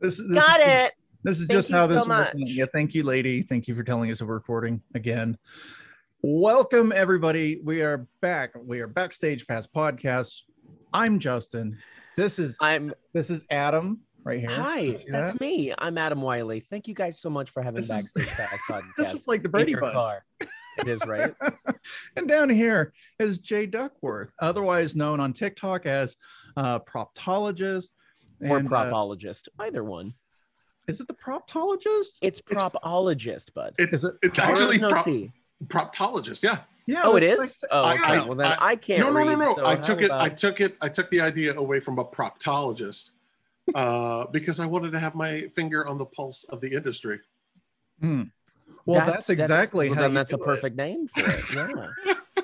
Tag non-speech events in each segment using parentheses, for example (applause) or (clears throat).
This, this Got is, it. This is Thank just how this so works. much. Yeah, thank you, lady. Thank you for telling us we're recording again. Welcome, everybody. We are back. We are backstage past podcast. I'm Justin. This is I'm this is Adam right here. hi. That's that? me. I'm Adam Wiley. Thank you guys so much for having This is- backstage pass (laughs) podcast. This is like the in Brady Bunch. car. It is right. (laughs) and down here is Jay Duckworth, otherwise known on TikTok as uh, proptologist. Or And, uh, propologist. Either one. is it the proptologist? It's propologist, bud. It's it's actually no prop- T. proptologist. Yeah. Yeah. Oh, it is. like- Oh, I- okay. I- well, then I- I, can't no, no, read. no, no. so I took it. I took it. I took the idea away from a proctologist uh, (laughs) because I wanted to have my finger on the pulse of the industry. Hmm. Well, that's, exactly well, how then that's a do it. perfect name for it. (laughs)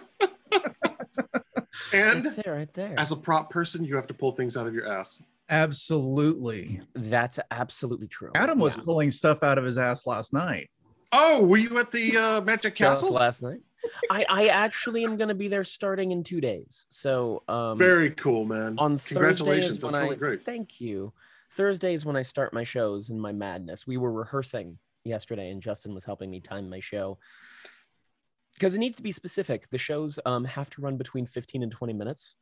Yeah, And that's right there. as a prop person, you have to pull things out of your ass. Absolutely. That's absolutely true. Adam was Yeah. pulling stuff out of his ass last night. Oh, were you at the uh, Magic Just Castle? last night. I, I actually am going to be there starting in two days. So um, Very cool, man. on Congratulations. Thursdays That's when really I, great. Thank you. Thursdays when I start my shows and my madness. We were rehearsing yesterday, and Justin was helping me time my show because it needs to be specific. The shows um, have to run between 15 and 20 minutes,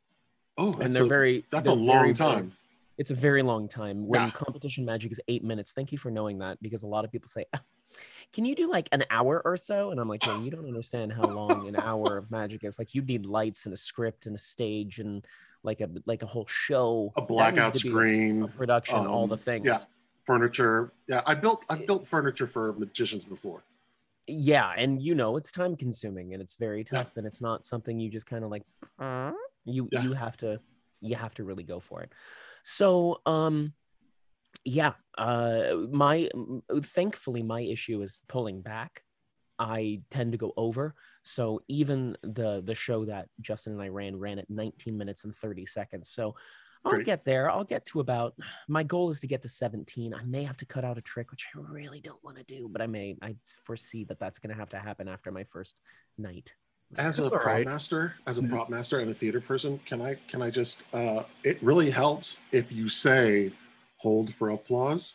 Oh, and they're a, very that's a they're long time. big. It's a very long time. When Yeah. competition magic is eight minutes. Thank you for knowing that because a lot of people say, "Ah, (laughs) "Can you do like an hour or so?" And I'm like, "No, you don't understand how long an hour of magic is. Like, you need lights and a script and a stage and like a like a whole show, A blackout screen, production, all the um, things." yeah. furniture. Yeah, I built. I've built furniture for magicians before. yeah and you know it's time consuming and it's very Yeah. tough and it's not something you just kind of like you Yeah. you have to you have to really go for it so um yeah uh my thankfully my issue is pulling back i tend to go over so even the the show that justin and i ran ran at 19 minutes and 30 seconds so I'll Great. get there. I'll get to about my goal is to get to 17. I may have to cut out a trick, which I really don't want to do, but I may I foresee that that's going to have to happen after my first night. As a prop right. master as a Yeah. prop master and a theater person can i can i just uh it really helps if you say hold for applause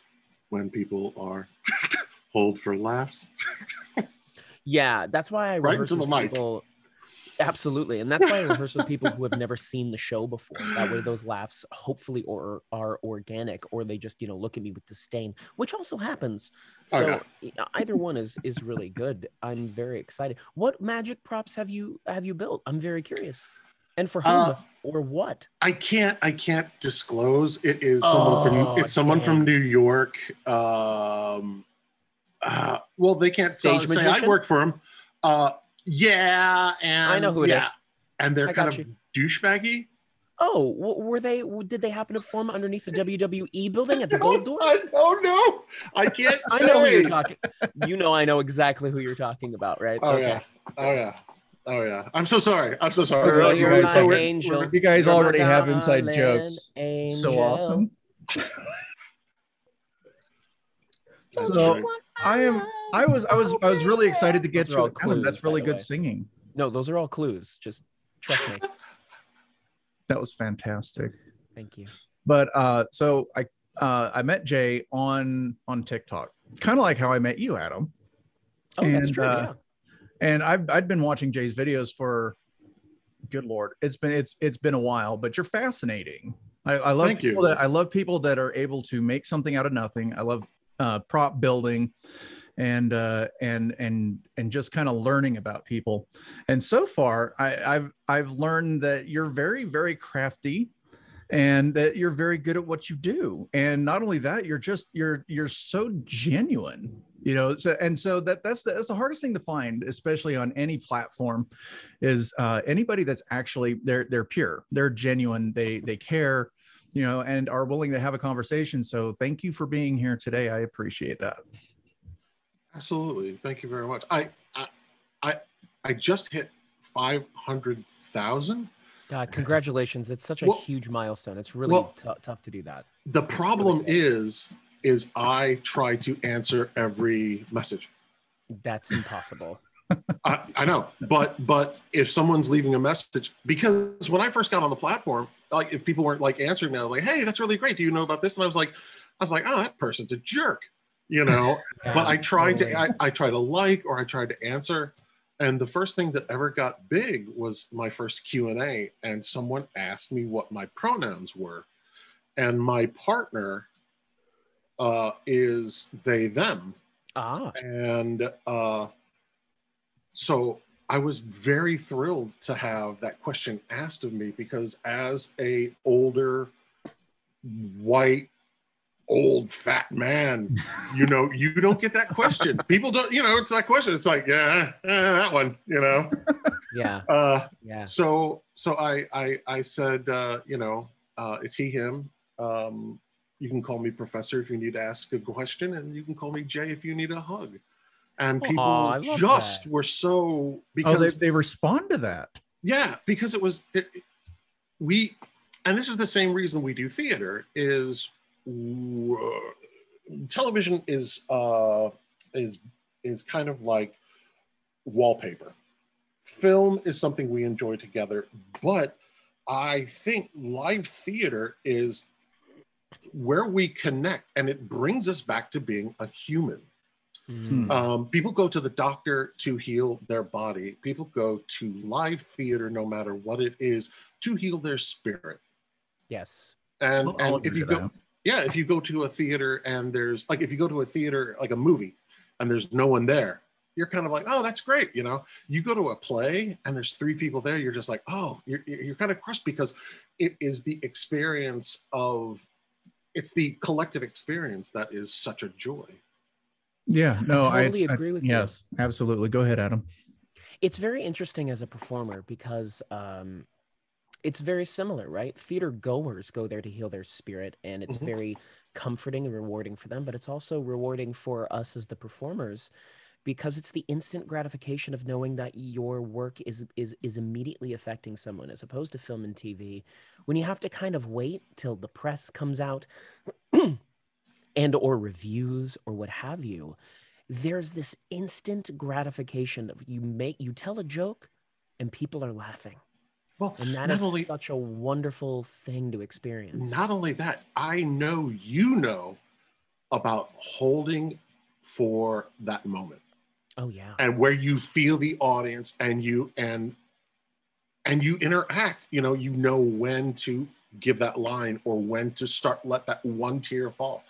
when people are (laughs) hold for laughs Yeah, that's why I Right into the mic. people. Absolutely, and that's why I rehearse with people who have (laughs) never seen the show before. That way, those laughs hopefully or are organic, or they just you know look at me with disdain, which also happens. Oh, So yeah. y- either one is is really good. I'm very excited. What magic props have you have you built? I'm very curious, and for whom Uh, or what? i can't i can't disclose it is someone Oh, from it's someone damn. from new york um uh well they can't Stage say i work for them uh yeah and I know who it is. yeah, and they're I kind of you. douchebaggy Oh, w- were they? Did they happen to form underneath the WWE building at the (laughs) Gold Door? I don't know. I can't (laughs) I say. know who you're talking. You know, I know exactly who you're talking about, right? Oh yeah. Oh yeah. Oh yeah. I'm so sorry. I'm so sorry. Girl, Girl, you you're guys- my so we're- angel. You guys You're already have inside darling jokes. So awesome. (laughs) Don't So, you I am- I was I was I was really excited to get Those to all it. Clues, That's really the good way. singing. No, those are all clues. Just trust me. (laughs) That was fantastic. Thank you. But uh, so I uh, I met Jay on on TikTok, kind of like how I met you, Adam. Oh, that's true. uh, And I've I'd been watching Jay's videos for, good lord, it's been it's it's been a while. But you're fascinating. I, I love Thank you. people that I love people that are able to make something out of nothing. I love uh, prop building, and uh, and and and just kind of learning about people. And so far, I, I've I've learned that you're very very crafty and that you're very good at what you do and not only that you're just you're you're so genuine you know so and so that that's the, that's the hardest thing to find especially on any platform is uh anybody that's actually they're they're pure they're genuine they they care you know and are willing to have a conversation so thank you for being here today i appreciate that Absolutely. Thank you very much. I I I, I just hit five hundred thousand. God, congratulations! It's such a Well- huge milestone. It's really well- tou- tough to do that. The really problem good. is is I try to answer every message. That's impossible. I, I know, but but if someone's leaving a message, because when I first got on the platform, like if people weren't like answering me, I was like, "Hey, that's really great. Do you know about this?" And I was like, I was like, oh, that person's a jerk, you know. (laughs) Yeah, but I tried totally. to I, I try to like or I tried to answer. And the first thing that ever got big was my first Q&A and someone asked me what my pronouns were. And my partner uh, is they them. ah, And uh, so I was very thrilled to have that question asked of me because as a older white old fat man you know you don't get that question. (laughs) People don't you know it's that question. It's like yeah eh, that one you know? (laughs) Yeah, uh yeah. so so i i i said uh you know uh it's he him? Um you can call me professor if you need to ask a question and you can call me jay if you need a hug and people Aw, I love just that. were so Oh, because they, they respond to that. yeah because it was it, it- we and this is the same reason we do theater is uh, television is uh is is kind of like wallpaper film is something we enjoy together but i think live theater is where we connect and it brings us back to being a human Mhm. um, people go to the doctor to heal their body. People go to live theater, no matter what it is, to heal their spirit. Yes. And, I'll- I'll and if you go, that. yeah, if you go to a theater and there's like, if you go to a theater, like a movie, and there's no one there, you're kind of like, oh, that's great. You know, you go to a play and there's three people there, you're just like, oh, you're, you're kind of crushed because it is the experience of, it's the collective experience that is such a joy. Yeah, no, I totally agree with you. Yes, absolutely. Go ahead, Adam. it's very interesting as a performer because um, it's very similar, right? Theater goers go there to heal their spirit, and it's Mhm. very comforting and rewarding for them. But it's also rewarding for us as the performers because it's the instant gratification of knowing that your work is is is immediately affecting someone, as opposed to film and TV, when you have to kind of wait till the press comes out. And or reviews or what have you there's this instant gratification of you make you tell a joke and people are laughing. Well, and that is only such a wonderful thing to experience. Not only that, I know you know about holding for that moment. Oh yeah. And where you feel the audience and you and and you interact, you know, you know when to give that line or when to start let that one tear fall.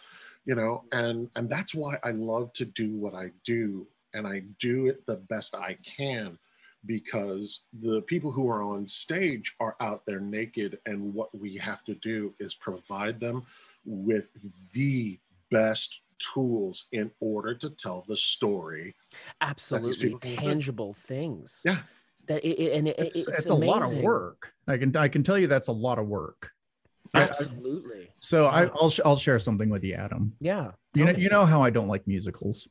You know, and and that's why I love to do what I do and I do it the best I can because the people who are on stage are out there naked and what we have to do is provide them with the best tools in order to tell the story absolutely people say. tangible things Yeah. that it, it- and it, It's, it's, it's, a lot of work. I can I can tell you that's a lot of work. I- I- absolutely so I, I'll sh- I'll share something with you, Adam. yeah You know me. you know how I don't like musicals.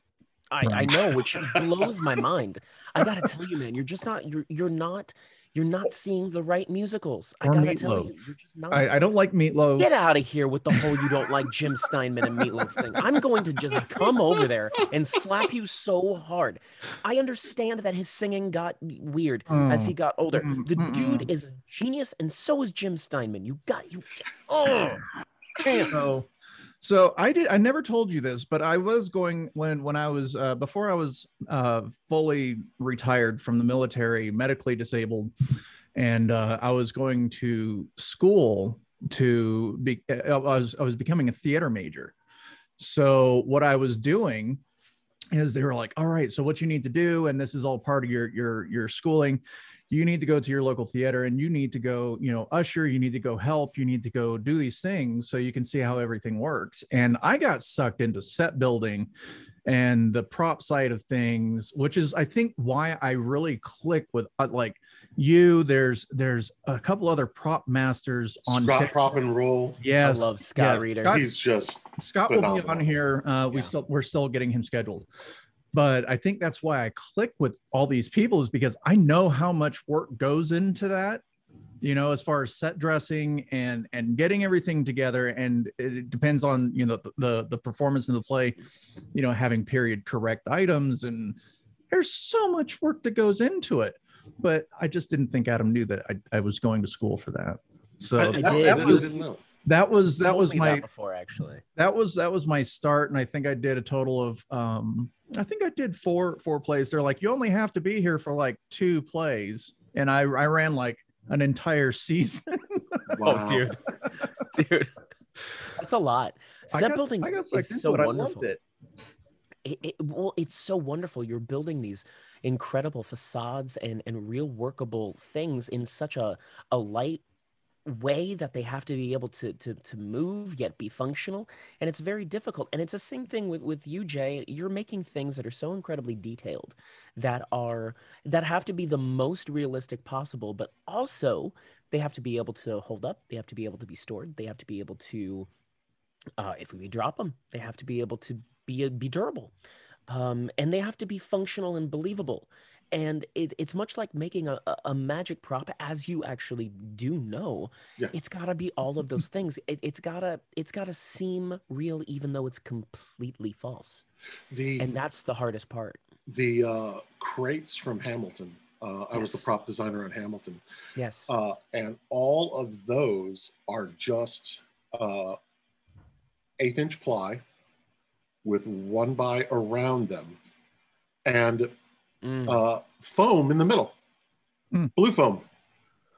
I, I know which (laughs) blows my mind i gotta tell you man you're just not you're you're not you're not seeing the right musicals i gotta tell you you're just not I, I don't like meatloaf. Get out of here with the whole you don't like Jim Steinman and Meatloaf thing. I'm going to just come over there and slap you so hard. I understand that his singing got weird as he Oh, got older. mm, The mm, dude mm. is a genius, and so is Jim Steinman. You got you. Oh, damn. So, so I did. I never told you this, but I was going when when I was uh, before I was uh, fully retired from the military, medically disabled, and uh, I was going to school to be. I was I was becoming a theater major. So what I was doing is they were like, "All right, so what you need to do, and this is all part of your your your schooling." You need to go to your local theater and you need to go you know usher you need to go help you need to go do these things so you can see how everything works and i got sucked into set building and the prop side of things which is i think why i really click with uh, like you there's there's a couple other prop masters on Scott Tik- Prop and Roll. yes I love Scott yes, Reader. Scott- He's just Scott will be on here. Uh, we Yeah. still we're still getting him scheduled, but I think that's why I click with all these people is because I know how much work goes into that. You know, as far as set dressing and and getting everything together, and it depends on you know the the, the performance in the play. You know, having period correct items, and there's so much work that goes into it. But I just didn't think Adam knew that I, I was going to school for that. So I, I that- did. that was- didn't know. That was that was me my before actually. that was that was my start and i think i did a total of um i think i did four four plays they're like you only have to be here for like two plays and i i ran like an entire (laughs) season Wow. Oh, dude, (laughs) dude, that's a lot. I Set got- building I got is sucked into so it. I wonderful. loved it. it, it, well it's so wonderful you're building these incredible facades and and real workable things in such a a light way that they have to be able to to to move yet be functional and it's very difficult and it's the same thing with with you jay you're making things that are so incredibly detailed that are that have to be the most realistic possible but also they have to be able to hold up they have to be able to be stored they have to be able to uh, if we drop them they have to be able to be be durable um, and they have to be functional and believable and it, it's much like making a, a- magic prop as you actually do know. Yeah. it's got to be all of those things. It, it's gotta it's gotta seem real even though it's completely false. The and that's the hardest part. the uh, crates from Hamilton. Uh, I was the prop designer on Hamilton, yes. Uh, and all of those are just uh, eighth inch ply with one by around them, and Mm. uh, foam in the middle, Mm. blue foam.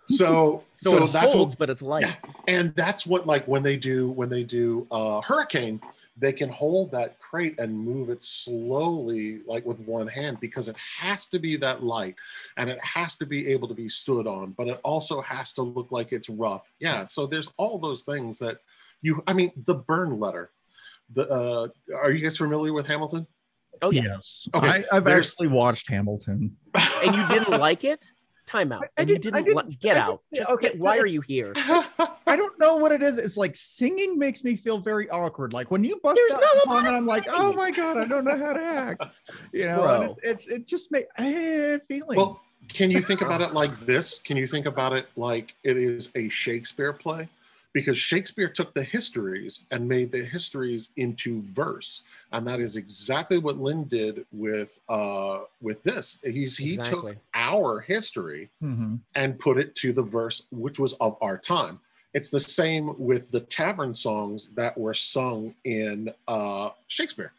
So, (laughs) so, so, it that's holds what, but it's light yeah, and that's what like when they do when they do uh, hurricane, they can hold that crate and move it slowly, like with one hand, because it has to be that light, and it has to be able to be stood on, but it also has to look like it's rough. Yeah, so there's all those things that you. I mean, the burn letter. The uh, are you guys familiar with Hamilton? Oh yeah yes Okay, I, i've there's- actually watched hamilton (laughs) and you didn't like it time out I and you didn't- didn't, li- didn't- get I out didn't- just okay, get, why are you here (laughs) I don't know what it is. It's like singing makes me feel very awkward. Like when you bust There's out not a a song and I'm like, oh my god, I don't know how to act. (laughs) You know, and it's, it's it just make eh, feeling. Well, can you think about it like this? Can you think about it like it is a Shakespeare play? Because Shakespeare took the histories and made the histories into verse, and that is exactly what Lin did with uh, with this. He's he Exactly. took our history Mhm. and put it to the verse, which was of our time. It's the same with the tavern songs that were sung in uh, Shakespeare.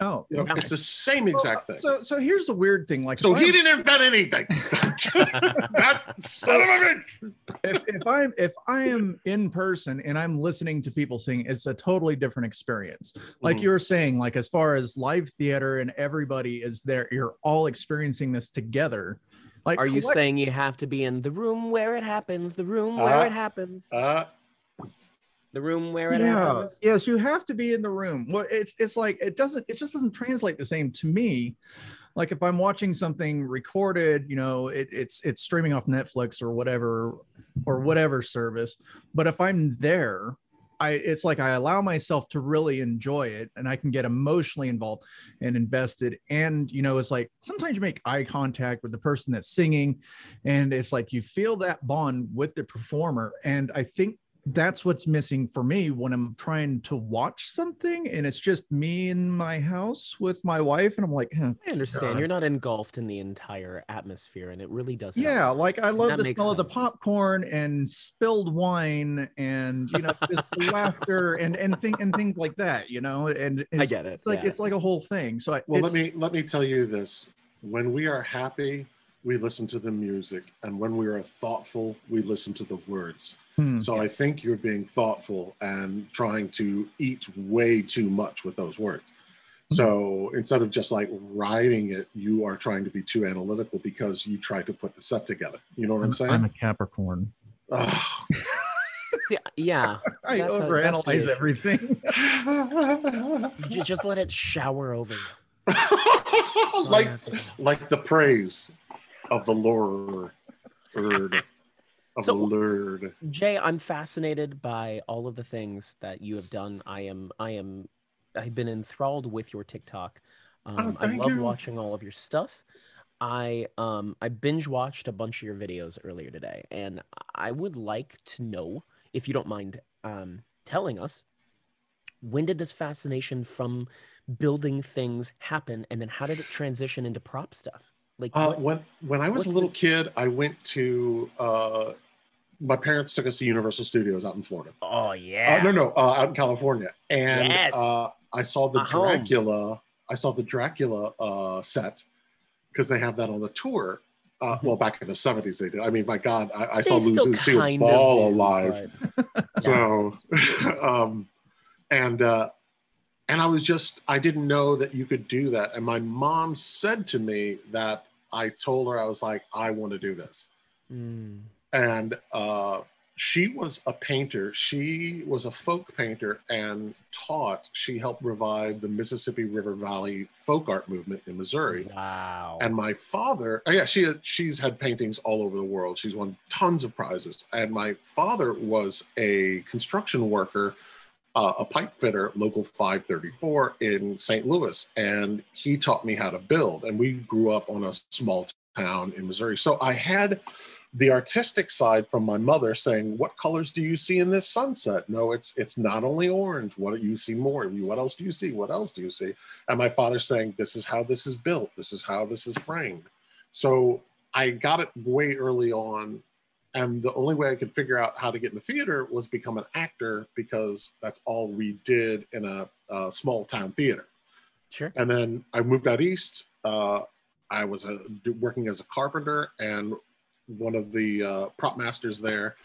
Oh, You know, Okay. it's the same exact thing. So so here's the weird thing. Like So he I'm- didn't invent anything. (laughs) that son of a bitch. if, if I'm if I am in person and I'm listening to people sing, it's a totally different experience. Like Mhm. you were saying, like as far as live theater and everybody is there, you're all experiencing this together. Like Are you saying you have to be in the room where it happens, the room where Uh, it happens, Uh, the room where it yeah happens? yes you have to be in the room. Well it's it's like it doesn't it just doesn't translate the same to me. Like if i'm watching something recorded you know it, it's it's streaming off netflix or whatever or whatever service but if i'm there i it's like i allow myself to really enjoy it and i can get emotionally involved and invested. And you know it's like sometimes you make eye contact with the person that's singing and it's like you feel that bond with the performer. And i think that's what's missing for me when I'm trying to watch something and it's just me in my house with my wife and I'm like, huh. I understand. God. You're not engulfed in the entire atmosphere, and it really does. help. yeah, like I love That the makes smell of the popcorn and spilled wine and you know just laughter and and thing and things like that, you know, and I get it. it's like yeah. it's like a whole thing. So I, well, let me let me tell you this: when we are happy, we listen to the music, and when we are thoughtful, we listen to the words. Hmm. So I think you're being thoughtful and trying to eat way too much with those words. So instead of just like writing it, you are trying to be too analytical because you try to put the set together. You know what I'm saying? I'm a Capricorn. Ugh. See, yeah. (laughs) I That's a- that's overanalyze issue. everything. (laughs) You just let it shower over you. (laughs) That's all you like have to do. like the praise of the Lord of So- the Jay, I'm fascinated by all of the things that you have done. I am, I am, I've been enthralled with your TikTok. Um, I love you. watching all of your stuff. I um I binge watched a bunch of your videos earlier today, and I would like to know if you don't mind um telling us when did this fascination from building things happen, and then how did it transition into prop stuff? Like Uh, what- when when I was a the- little kid, I went to uh, my parents took us to Universal Studios out in Florida. Oh yeah. Uh, no, no, uh, out in California, and Yes. uh, I saw the My home. Dracula. I saw the Dracula uh, set because they have that on the tour. Uh, well, back in the seventies, they did. I mean, my God, I, I saw Mm-hmm. Losing Seal kind Ball do, alive. but- (laughs) So, (laughs) um, and uh, and I was just I didn't know that you could do that. And my mom said to me that I told her I was like I want to do this. Mm. And uh, she was a painter. She was a folk painter and taught. She helped revive the Mississippi River Valley folk art movement in Missouri. Wow. And my father, oh yeah, she she's had paintings all over the world. She's won tons of prizes. And my father was a construction worker, uh, a pipe fitter, local 534 in St. Louis, and he taught me how to build. And we grew up on a small town in Missouri, so I had the artistic side from my mother saying, "What colors do you see in this sunset?" No, it's it's not only orange. What do you see more? What else do you see? What else do you see? And my father saying, "This is how this is built. This is how this is framed." So I got it way early on, and the only way I could figure out how to get in the theater was become an actor because that's all we did in a, a small town theater. sure. And then I moved out east. Uh, I was a, working as a carpenter, and one of the uh, prop masters there,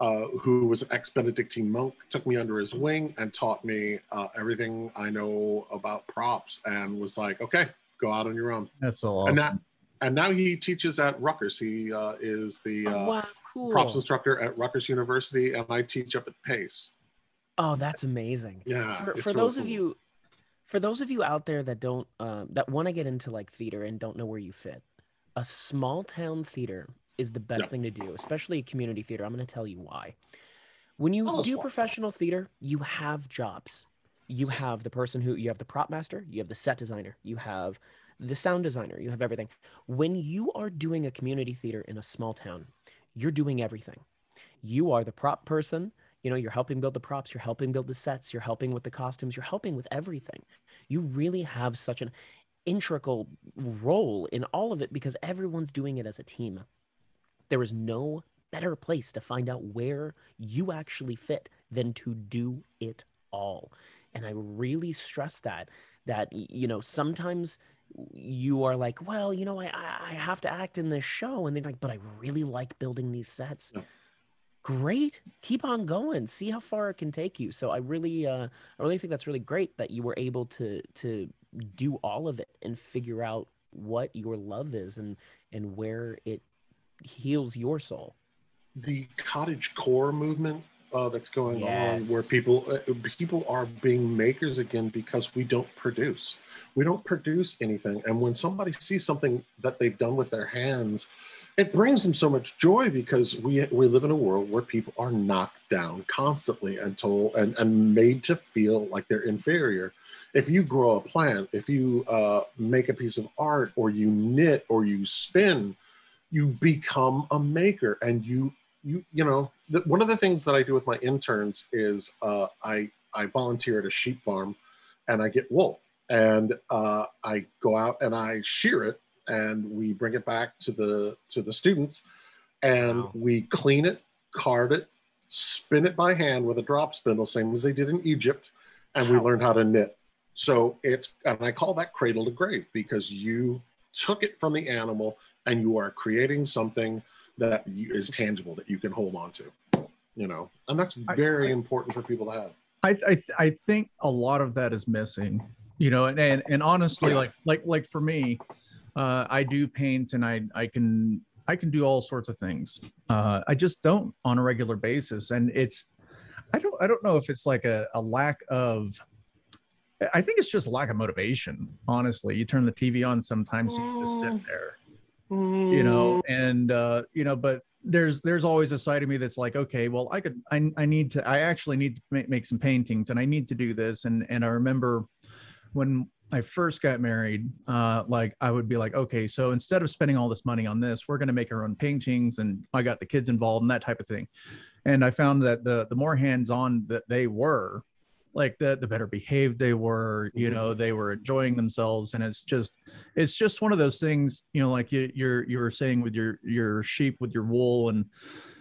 uh, who was an ex Benedictine monk, took me under his wing and taught me uh, everything I know about props, and was like, "Okay, go out on your own." That's so awesome. And that, and now he teaches at Rutgers. He uh, is the Oh, uh, wow, cool. props instructor at Rutgers University, and I teach up at Pace. Oh, that's amazing. Yeah, for, for really those of you for those of you out there that don't um, that want to get into like theater and don't know where you fit a small town theater is the best Yeah. thing to do especially community theater. I'm going to tell you why. When you us do professional theater you have jobs. You have the person who you have the prop master you have the set designer you have the sound designer you have everything. When you are doing a community theater in a small town you're doing everything. You are the prop person you know you're helping build the props you're helping build the sets you're helping with the costumes you're helping with everything. You really have such an integral role in all of it because everyone's doing it as a team there is no better place to find out where you actually fit than to do it all. And i really stress that that you know sometimes you are like well you know i i have to act in this show and they're like but i really like building these sets. Yeah. great. Keep on going. See how far it can take you. So i really uh i really think that's really great that you were able to to do all of it and figure out what your love is and and where it heals your soul. The cottage core movement uh, that's going Yes. on where people uh, people are being makers again because we don't produce. We don't produce anything. And when somebody sees something that they've done with their hands it brings them so much joy because we we live in a world where people are knocked down constantly and told and, and made to feel like they're inferior. If you grow a plant if you uh, make a piece of art or you knit or you spin you become a maker and you you you know the, one of the things that i do with my interns is uh, i i volunteer at a sheep farm and i get wool and uh, i go out and i shear it and we bring it back to the to the students and Wow. we clean it card it spin it by hand with a drop spindle same as they did in egypt and we learn how to knit so it's and i call that cradle to grave because you took it from the animal and you are creating something that is tangible that you can hold on to you know and that's very I- important for people to have I, I I think a lot of that is missing, you know, and and, and honestly, yeah. like like like for me, uh, I do paint and I I can I can do all sorts of things. Uh, I just don't on a regular basis, and it's I don't I don't know if it's like a, a lack of. I think it's just lack of motivation. Honestly, you turn the TV on sometimes, you just sit Mm. you know and uh you know but there's there's always a side of me that's like okay well i could i, I need to i actually need to make, make some paintings and i need to do this and and i remember when i first got married uh like i would be like okay so instead of spending all this money on this we're going to make our own paintings and i got the kids involved and that type of thing and i found that the the more hands-on that they were like the the better behaved they were you Mhm. know they were enjoying themselves and it's just it's just one of those things you know like you you're you were saying with your your sheep with your wool and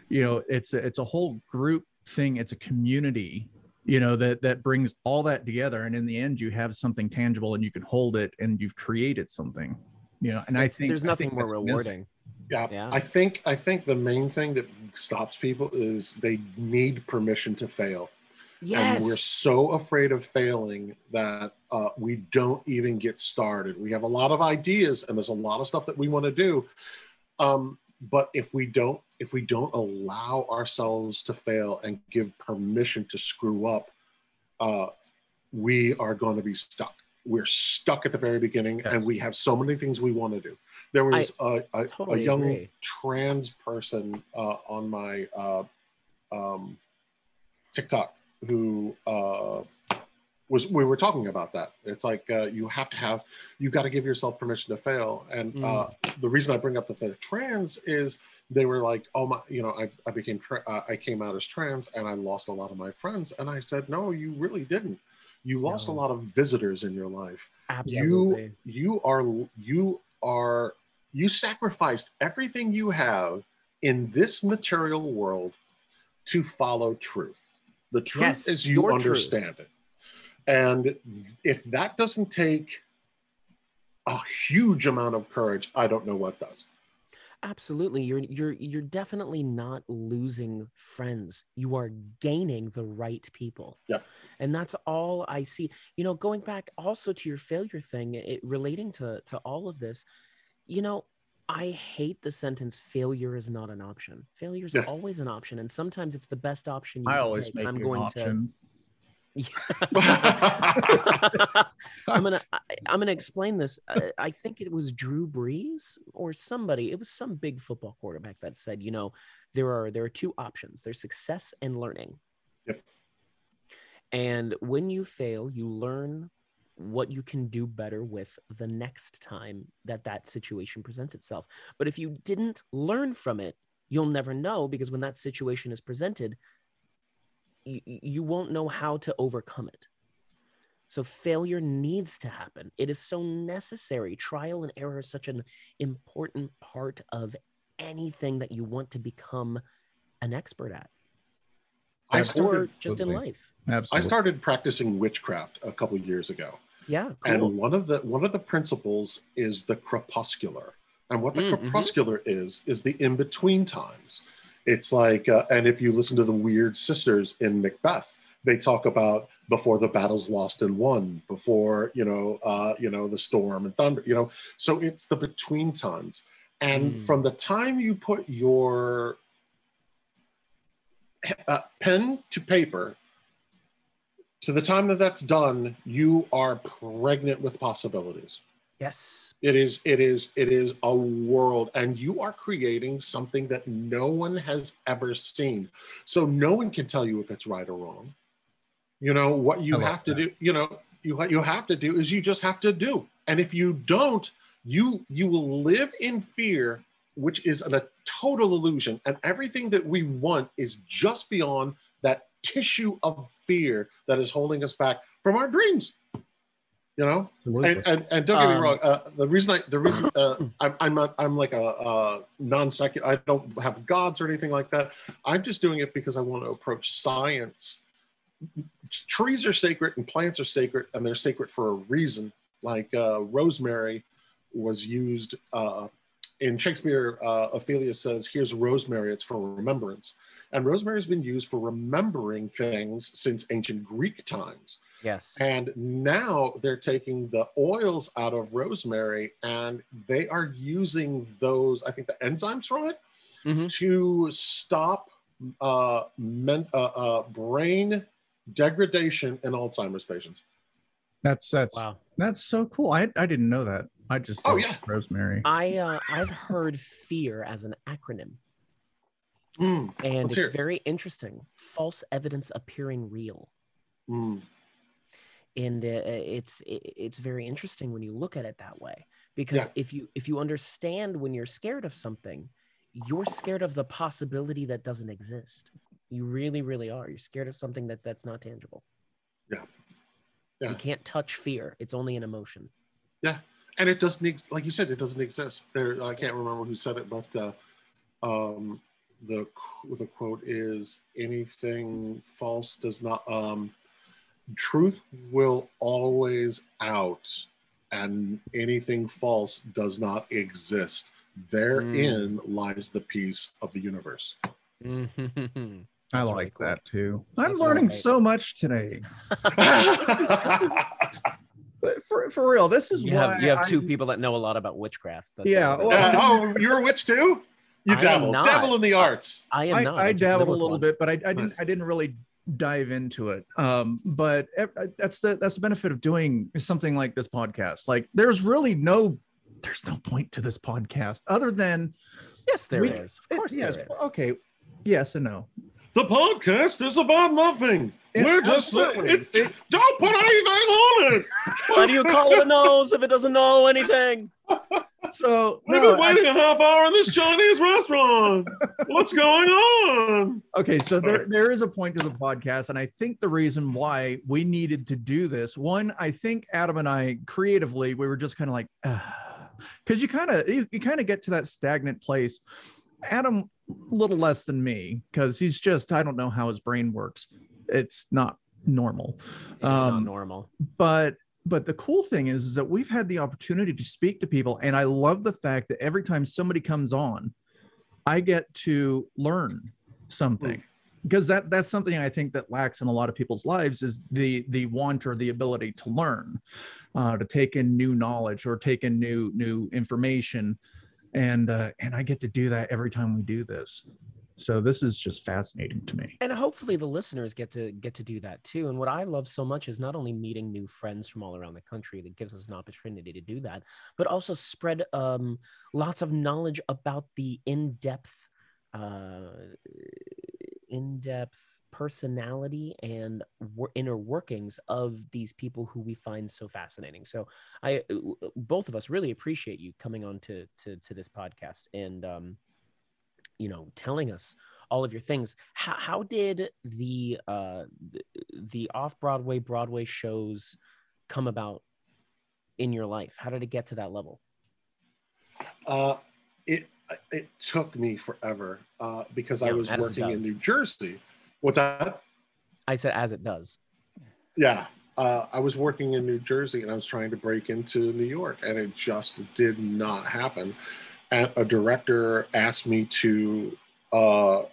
you know it's a, it's a whole group thing it's a community you know that that brings all that together and in the end you have something tangible and you can hold it and you've created something you know and i think there's nothing think more that's missing. rewarding. Yeah. Yeah. I think I think the main thing that stops people is they need permission to fail. And we're so afraid of failing that uh, we don't even get started. We have a lot of ideas and there's a lot of stuff that we want to do. Um, but if we don't if we don't allow ourselves to fail and give permission to screw up, uh, we are going to be stuck. We're stuck at the very beginning, and we have so many things we want to do. There was a, a, totally a young agree. trans person uh, on my uh, um, TikTok who uh, was we were talking about that. It's like uh, you have to have you got to give yourself permission to fail. And Mm. uh, the reason I bring up that they're trans is they were like, oh my, you know, I, I became tra- uh, I came out as trans and I lost a lot of my friends. And I said, no, you really didn't. You lost No. a lot of visitors in your life Absolutely. you you are you are you sacrificed everything you have in this material world to follow truth the truth Yes, as you your truth. understand it and if that doesn't take a huge amount of courage i don't know what does Absolutely. You're you're you're definitely not losing friends. You are gaining the right people. Yeah. And that's all I see. You know, going back also to your failure thing, it, relating to to all of this, you know, I hate the sentence failure is not an option. Failure is Yeah. always an option and sometimes it's the best option you i can always take. make I'm going an to option. (laughs) (laughs) I'm gonna I, I'm gonna explain this. I, I think it was Drew Brees or somebody. It was some big football quarterback that said, you know, there are there are two options. There's success and learning. Yep. And when you fail, you learn what you can do better with the next time that that situation presents itself. But if you didn't learn from it, you'll never know because when that situation is presented, you, you won't know how to overcome it. So failure needs to happen. It is so necessary. Trial and error is such an important part of anything that you want to become an expert at, I or started, just in life. Absolutely. I started practicing witchcraft a couple years ago Yeah, and one of the one of the principles is the crepuscular. And what the Mm, crepuscular is is the in between times. It's like uh, and if you listen to the weird sisters in macbeth they talk about before the battle's lost and won before you know uh you know the storm and thunder you know. So it's the between times. And Mm. from the time you put your uh, pen to paper to the time that that's done you are pregnant with possibilities. Yes. it is it is it is a world and you are creating something that no one has ever seen. So no one can tell you if it's right or wrong. You know what you have to that. do you know you what you have to do is you just have to do. And if you don't you you will live in fear which is an, a total illusion. And everything that we want is just beyond that tissue of fear that is holding us back from our dreams you know and, and, and don't get Um, me wrong. Uh, the reason I, the reason uh, I'm, I'm not, I'm like a, a non secular. I don't have gods or anything like that. I'm just doing it because I want to approach science. Trees are sacred and plants are sacred, and they're sacred for a reason. Like uh, rosemary was used uh, in Shakespeare. Uh, Ophelia says, "Here's rosemary. It's for remembrance." And rosemary has been used for remembering things since ancient Greek times. Yes. And now they're taking the oils out of rosemary and they are using those, I think the enzymes from it, Mhm. to stop uh, men, uh, uh, brain degradation in Alzheimer's patients. that's that's Wow. that's so cool i i didn't know that i just Oh, yeah. rosemary I uh, I've heard fear as an acronym, Mm, and it's very interesting. False evidence appearing real. mm. and uh, it's it- it's very interesting when you look at it that way because Yeah. if you if you understand when you're scared of something you're scared of the possibility that doesn't exist you really really are you're scared of something that that's not tangible Yeah. Yeah. you can't touch fear it's only an emotion Yeah, And it doesn't, ex- like you said, it doesn't exist. There, I can't remember who said it, but uh, um, the the quote is anything false does not um truth will always out and anything false does not exist therein lies the peace of the universe. (laughs) I like really cool. that too. I'm That's learning right. so much today. (laughs) But for, for real, this is you why have you have two people that know a lot about witchcraft. That's Yeah, well, (laughs) oh you're a witch too you I am dabble dabble in the arts I am not. I just live dabbled a little one. bit, but I, I didn't Nice. I didn't really dive into it. Um, but that's the that's the benefit of doing something like this podcast. Like, there's really no there's no point to this podcast other than Yes, there is. we- Of course, yes, there is. Okay, yes and no. the podcast is about nothing Yeah, we're just absolutely. it's don't put anything on it Why do you call it a nose if it doesn't know anything? (laughs) So We've no, been waiting a half hour in this Chinese restaurant. What's going on? Okay, so there, there is a point to the podcast, and I think the reason why we needed to do this, one, I think Adam and I creatively, we were just kind of like, because you kind of you, you kind of get to that stagnant place. Adam, a little less than me, because he's just I don't know how his brain works. It's not normal. It's not Um, normal. but but the cool thing is, is that we've had the opportunity to speak to people and i love the fact that every time somebody comes on i get to learn something. Because that that's something i think that lacks in a lot of people's lives is the the want or the ability to learn uh, to take in new knowledge or take in new new information. And uh, and i get to do that every time we do this so this is just fascinating to me. And hopefully the listeners get to get to do that too. And what i love so much is not only meeting new friends from all around the country that gives us an opportunity to do that but also spread um, lots of knowledge about the in-depth uh, in-depth personality and inner workings of these people who we find so fascinating. So i both of us really appreciate you coming on to to, to this podcast. And um, you know telling us all of your things how, how did the uh the off broadway broadway shows come about in your life how did it get to that level Uh, it it took me forever uh, because I was working in. New Jersey. What's that? i said as it does Yeah, uh, I was working in New Jersey and I was trying to break into New York, and it just did not happen. A director asked me to uh,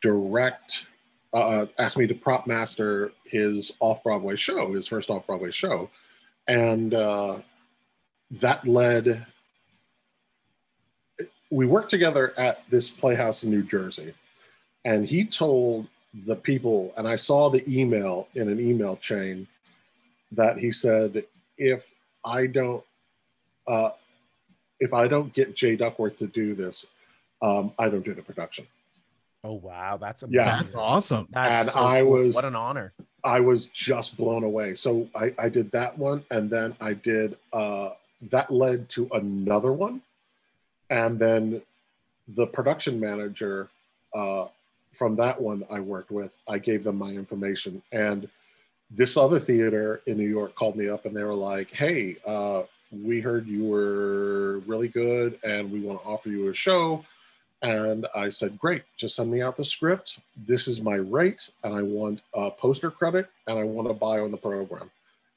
direct, uh, asked me to prop master his off Broadway show, his first off Broadway show, and uh, that led. We worked together at this playhouse in New Jersey, and he told the people, and I saw the email in an email chain that he said, if I don't, uh, if I don't get Jay Duckworth to do this, um, I don't do the production. oh wow that's Yeah. that's awesome that's And so I cool. was- what an honor I was just blown away. So I, I did that one, and then I did uh, that led to another one, and then the production manager uh, from that one I worked with, I gave them my information, and this other theater in New York called me up, and they were like, "Hey, uh, we heard you were really good, and we want to offer you a show." And I said, Great, just send me out the script. This is my rate, and I want a poster credit and I want a bio in the program.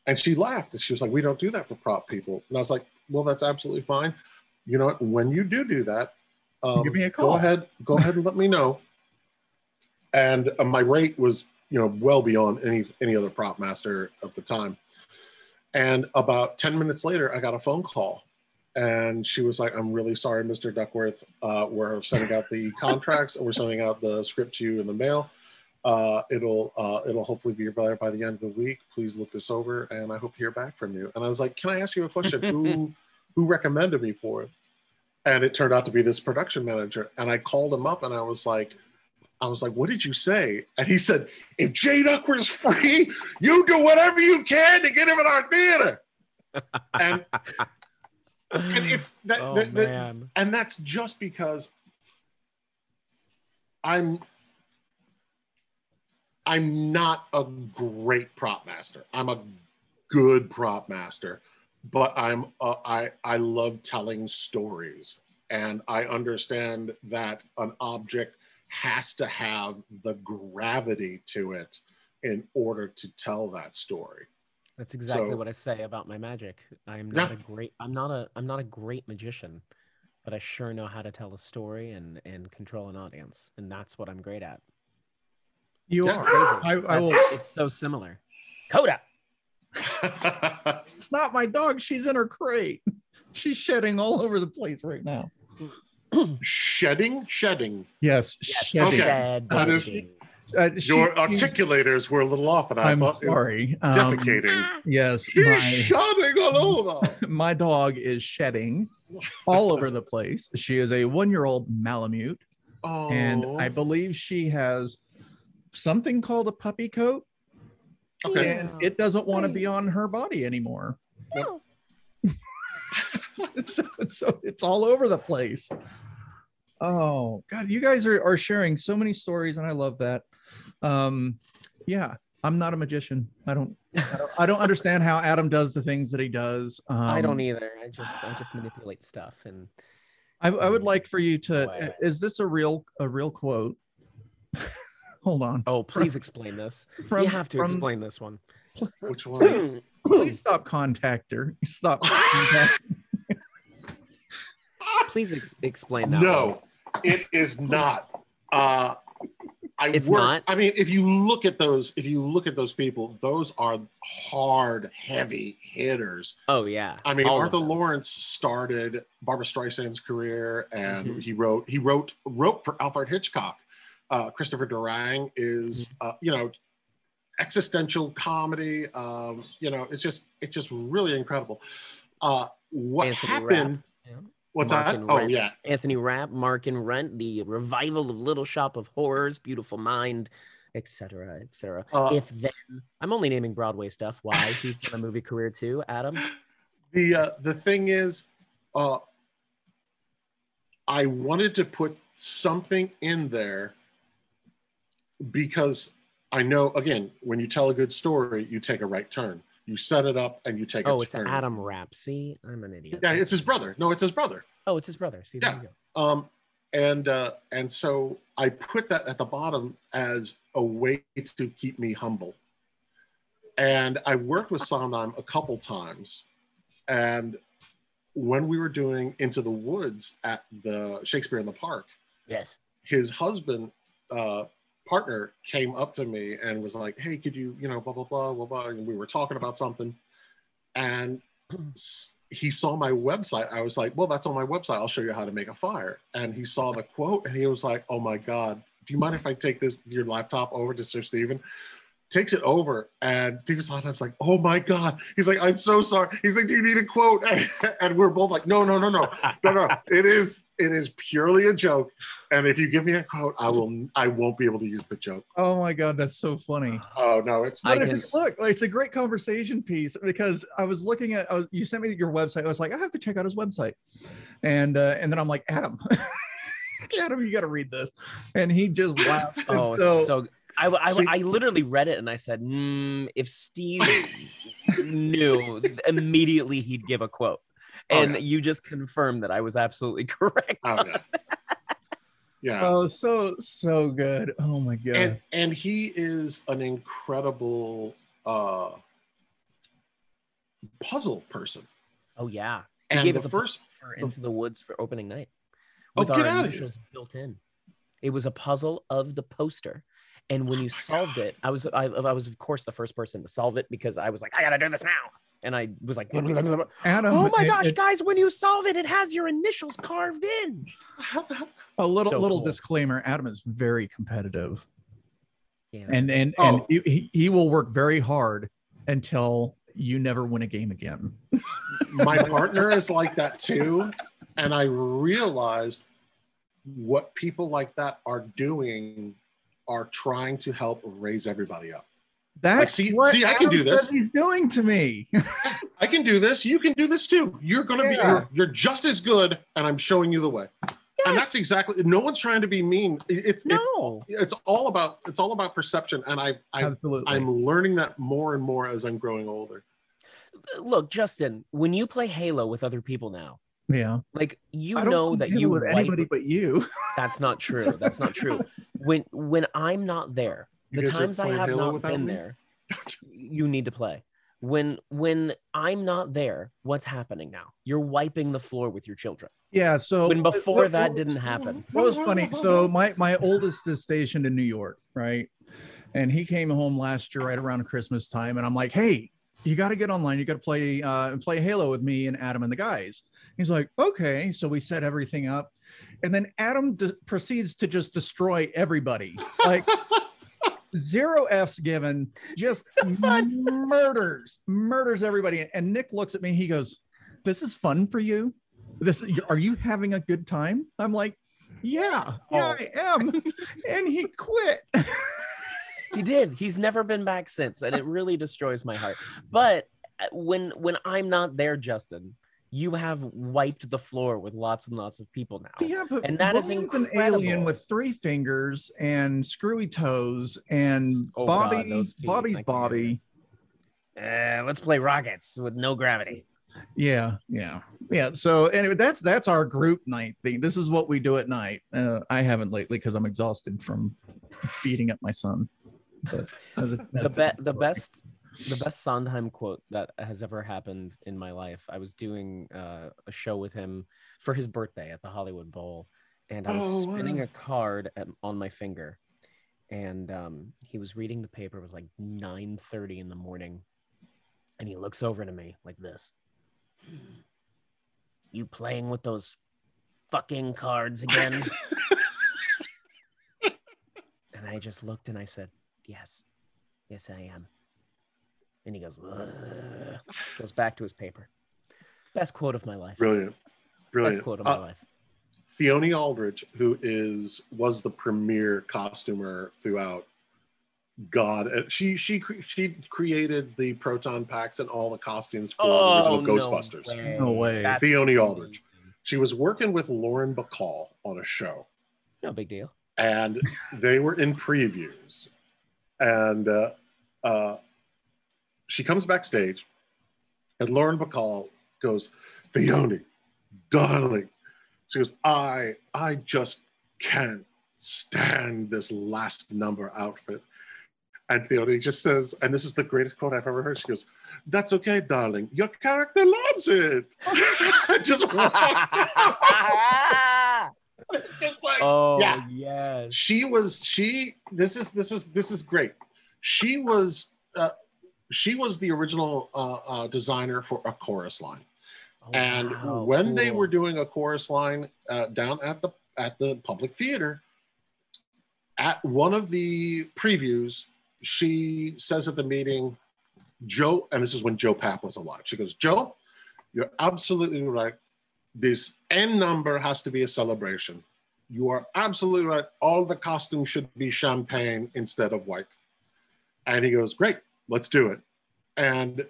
And she laughed and she was like, We don't do that for prop people. And I was like, Well, that's absolutely fine. You know? When you do do that, um, Give me a call. go ahead, go ahead and let me know. And uh, my rate was, you know, well beyond any any other prop master of the time. And about 10 minutes later, I got a phone call and she was like, "I'm really sorry, Mr. Duckworth. Uh, we're sending out the (laughs) contracts and we're sending out the script to you in the mail. Uh, it'll uh, it'll hopefully be there by the end of the week. Please look this over, and I hope to hear back from you." And I was like, "Can I ask you a question? (laughs) who who recommended me for it?" And it turned out to be this production manager. And I called him up and I was like, I was like, what did you say? And he said, if Jay Duckworth's free, you do whatever you can to get him in our theater. (laughs) and and it's that, oh that- that- man and that's just because i'm i'm not a great prop master i'm a good prop master but i'm uh, i i love telling stories and i understand that an object has to have the gravity to it in order to tell that story. That's exactly So- what I say about my magic. I'm Yeah. not a great I'm not a I'm not a great magician, but I sure know how to tell a story and and control an audience. And that's what I'm great at. You Yeah. are. Crazy. I, I will. It's so similar. Coda. (laughs) It's not my dog. She's in her crate. She's shedding all over the place right now. Shedding, shedding. Yes, Yes, shedding. Okay. shed That is- Uh, she- Your she- articulators were a little off, and I I'm thought it was sorry. Um, defecating. yes, She's my, shedding all over. (laughs) my dog is shedding all over the place. She is a one-year-old Malamute, Oh, and I believe she has something called a puppy coat, okay. and it doesn't want to be on her body anymore. (laughs) so, so it's all over the place. Oh God, you guys are, are sharing so many stories, and I love that. Um, yeah, I'm not a magician. I don't, I don't, I don't understand how Adam does the things that he does. Um, I don't either. I just I just manipulate stuff and I, I would like for you to. Way. Is this a real a real quote? (laughs) Hold on. oh please explain this. From- you have to from- explain this one. (laughs) Which one? Please stop contact her. Stop. (laughs) contact- please ex- explain that. one. It is not. Uh, I It's work- not? I mean, if you look at those, if you look at those people, those are hard, heavy hitters. Oh yeah. I mean, All Arthur. Laurents started Barbra Streisand's career, and Mhm. he wrote he wrote wrote for Alfred Hitchcock. Uh, Christopher Durang is Mm-hmm. uh, you know existential comedy. Um, you know, it's just it's just really incredible. Uh, what Anthony happened? Yeah. What's Mark that? Oh Rent. yeah, Anthony Rapp, Mark and Rent, the revival of Little Shop of Horrors, Beautiful Mind, etc., etc. Uh, if then, I'm only naming Broadway stuff. Why he's in a movie career too, Adam? (laughs) the uh, the thing is, uh, I wanted to put something in there because I know again when you tell a good story, you take a right turn. You set it up and you take it. Oh, it's turn. Adam Rapp. See, I'm an idiot. Yeah, it's his brother. No, it's his brother. oh, it's his brother. See, there Yeah. you go. Um, and uh, and so I put that at the bottom as a way to keep me humble. And I worked with Sondheim a couple times, and when we were doing Into the Woods at the Shakespeare in the Park, Yes. his husband uh, partner came up to me and was like, "Hey, could you, you know, blah blah blah blah blah," and we were talking about something, and (clears throat) he saw my website. I was like, "Well, that's on my website. I'll show you how to make a fire." And he saw the quote, and he was like, "Oh my god, do you mind if I take this your laptop over to Sir Stephen?" Takes it over, and Stephen Sondheim's like, "Oh my god!" He's like, "I'm so sorry." He's like, "Do you need a quote?" (laughs) And we're both like, "No, no, no, no, no, no. It is, it is purely a joke." and if you give me a quote, I will I won't be able to use the joke. Oh my God, that's so funny. Oh no, it's I But can- it's, look, it's a great conversation piece because I was looking at, I was, you sent me your website. I was like, I have to check out his website. And, uh, and then I'm like, Adam, (laughs) Adam, you got to read this. And he just laughed. Oh, so, so, I, I, See- I literally read it and I said, mm, if Steve knew, immediately he'd give a quote. Oh, And yeah. you just confirmed that I was absolutely (laughs) correct. oh, yeah. yeah. oh, so, so good. Oh my God. And and he is an incredible uh puzzle person. Oh yeah. He And gave the us a first for the- Into the Woods for opening night Oh, with get our outta here. initials built in. It was a puzzle of the poster. And when Oh you my solved God. it, I was I, I was of course the first person to solve it because I was like, I gotta do this now. And I was like, Adam, oh my it- gosh, it- guys, when you solve it, it has your initials carved in. (laughs) a little, so little cool. disclaimer. Adam is very competitive Yeah. and, and, oh. and Oh. he, he- he will work very hard until you never win a game again. (laughs) my partner is like that too. And I realized what people like that are doing are trying to help raise everybody up. That's see- what see, I can do this. says He's doing to me. (laughs) I can do this. You can do this too. You're gonna be you're, you're just as good, and I'm showing you the way. Yes. And that's exactly no one's trying to be mean. It's it's no. it's all about it's all about perception. And I, I Absolutely. I'm learning that more and more as I'm growing older. Look, Justin, when you play Halo with other people now, yeah. like you I don't know that you with wipe anybody but you. That's not true. That's not true. (laughs) when when I'm not there, You the times I have Halo not been me? there, (laughs) you need to play. When when I'm not there, what's happening now? You're wiping the floor with your children. Yeah. So When before that didn't happen. What was funny? So my my oldest is stationed in New York, right? And he came home last year right around Christmas time, and I'm like, hey, you got to get online. You got to play uh, and play Halo with me and Adam and the guys. He's like, okay. So we set everything up, and then Adam d- proceeds to just destroy everybody. Like (laughs) zero F's given, just murders, murders everybody. And Nick looks at me. He goes, "This is fun for you. This are you having a good time?" I'm like, "Yeah, yeah, I am." (laughs) and he quit. (laughs) He did. He's never been back since, and it really destroys my heart. But uh, when when I'm not there, Justin, you have wiped the floor with lots and lots of people now. Yeah, but And that is William's an incredible. alien with three fingers and screwy toes, and Oh, God, Bobby, those feet. Bobby's Bobby. Uh, let's play rockets with no gravity. Yeah, yeah, yeah. So anyway, that's that's our group night thing. This is what we do at night. Uh, I haven't lately because I'm exhausted from feeding up my son. But (laughs) (laughs) the be- the best the best Sondheim quote that has ever happened in my life. I was doing uh, a show with him for his birthday at the Hollywood Bowl, and I was Oh, spinning wow. a card at, on my finger, and um, he was reading the paper. It was like nine thirty in the morning, and he looks over to me like this. You playing with those fucking cards again? (laughs) and I just looked and I said, Yes. Yes, I am. And he goes, "Ugh." goes back to his paper. Best quote of my life. Brilliant. Best Brilliant. quote of my Uh, life. Theoni Aldredge, who is was the premier costumer throughout God, she she she created the proton packs and all the costumes for Oh, the original Ghostbusters. No way. That's Theoni amazing. Aldredge. She was working with Lauren Bacall on a show, No big deal. and they were in previews, and uh, uh, she comes backstage, and Lauren Bacall goes, "Theoni, darling," she goes, "I I just can't stand this last number outfit." And Theoni just says, and this is the greatest quote I've ever heard. She goes, "That's okay, darling. Your character loves it." I (laughs) just (laughs) walks. (laughs) (laughs) just like oh yeah. yes. she was she this is this is this is great. She was uh, she was the original uh, uh, designer for a chorus line. Oh, and wow, when they were doing a chorus line uh, down at the at the public theater at one of the previews she says at the meeting joe and this is when joe papp was alive. She goes joe you're absolutely right this n number has to be a celebration you are absolutely right all the costumes should be champagne instead of white and he goes great let's do it and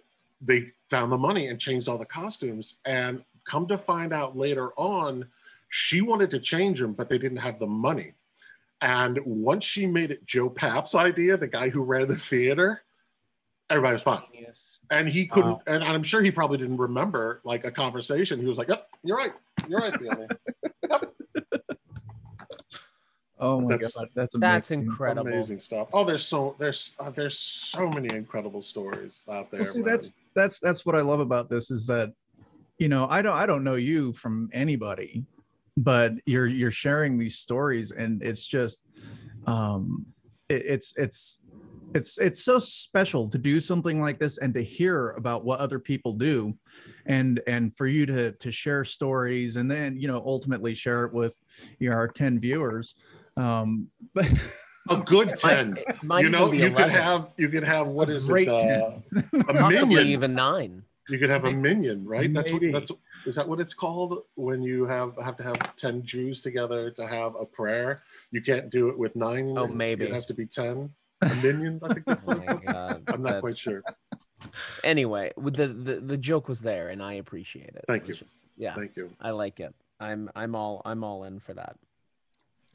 they found the money and changed all the costumes. And come to find out later on, she wanted to change them, but they didn't have the money. And once she made it Joe Papp's (laughs) idea, the guy who ran the theater, everybody was fine. Genius. And he couldn't, Wow. and I'm sure he probably didn't remember like a conversation. He was like, Yep, you're right. You're right, Theoni. (laughs) Oh my That's- god, that's amazing. That's incredible. Amazing stuff. Oh, there's so there's uh, there's so many incredible stories out there. Well, see, man. that's that's that's what I love about this is that, you know, I don't I don't know you from anybody, but you're you're sharing these stories, and it's just, um, it, it's it's it's it's so special to do something like this and to hear about what other people do and and for you to to share stories and then you know ultimately share it with you know, our 10 viewers. Um but (laughs) a good 10 you know you 11. could have you could have what a is it uh, (laughs) a possibly minion. even nine. You could have a minyan right? Maybe. that's what that's is that what it's called when you have have to have 10 jews together to have a prayer? You can't do it with nine. Oh maybe. It has to be 10 minyan, I think that's Oh what my it's called. god. I'm not quite sure. Anyway, with the, the the joke was there, and I appreciate it. Thank It you. just- yeah, Thank you. I like it. I'm I'm all I'm all in for that.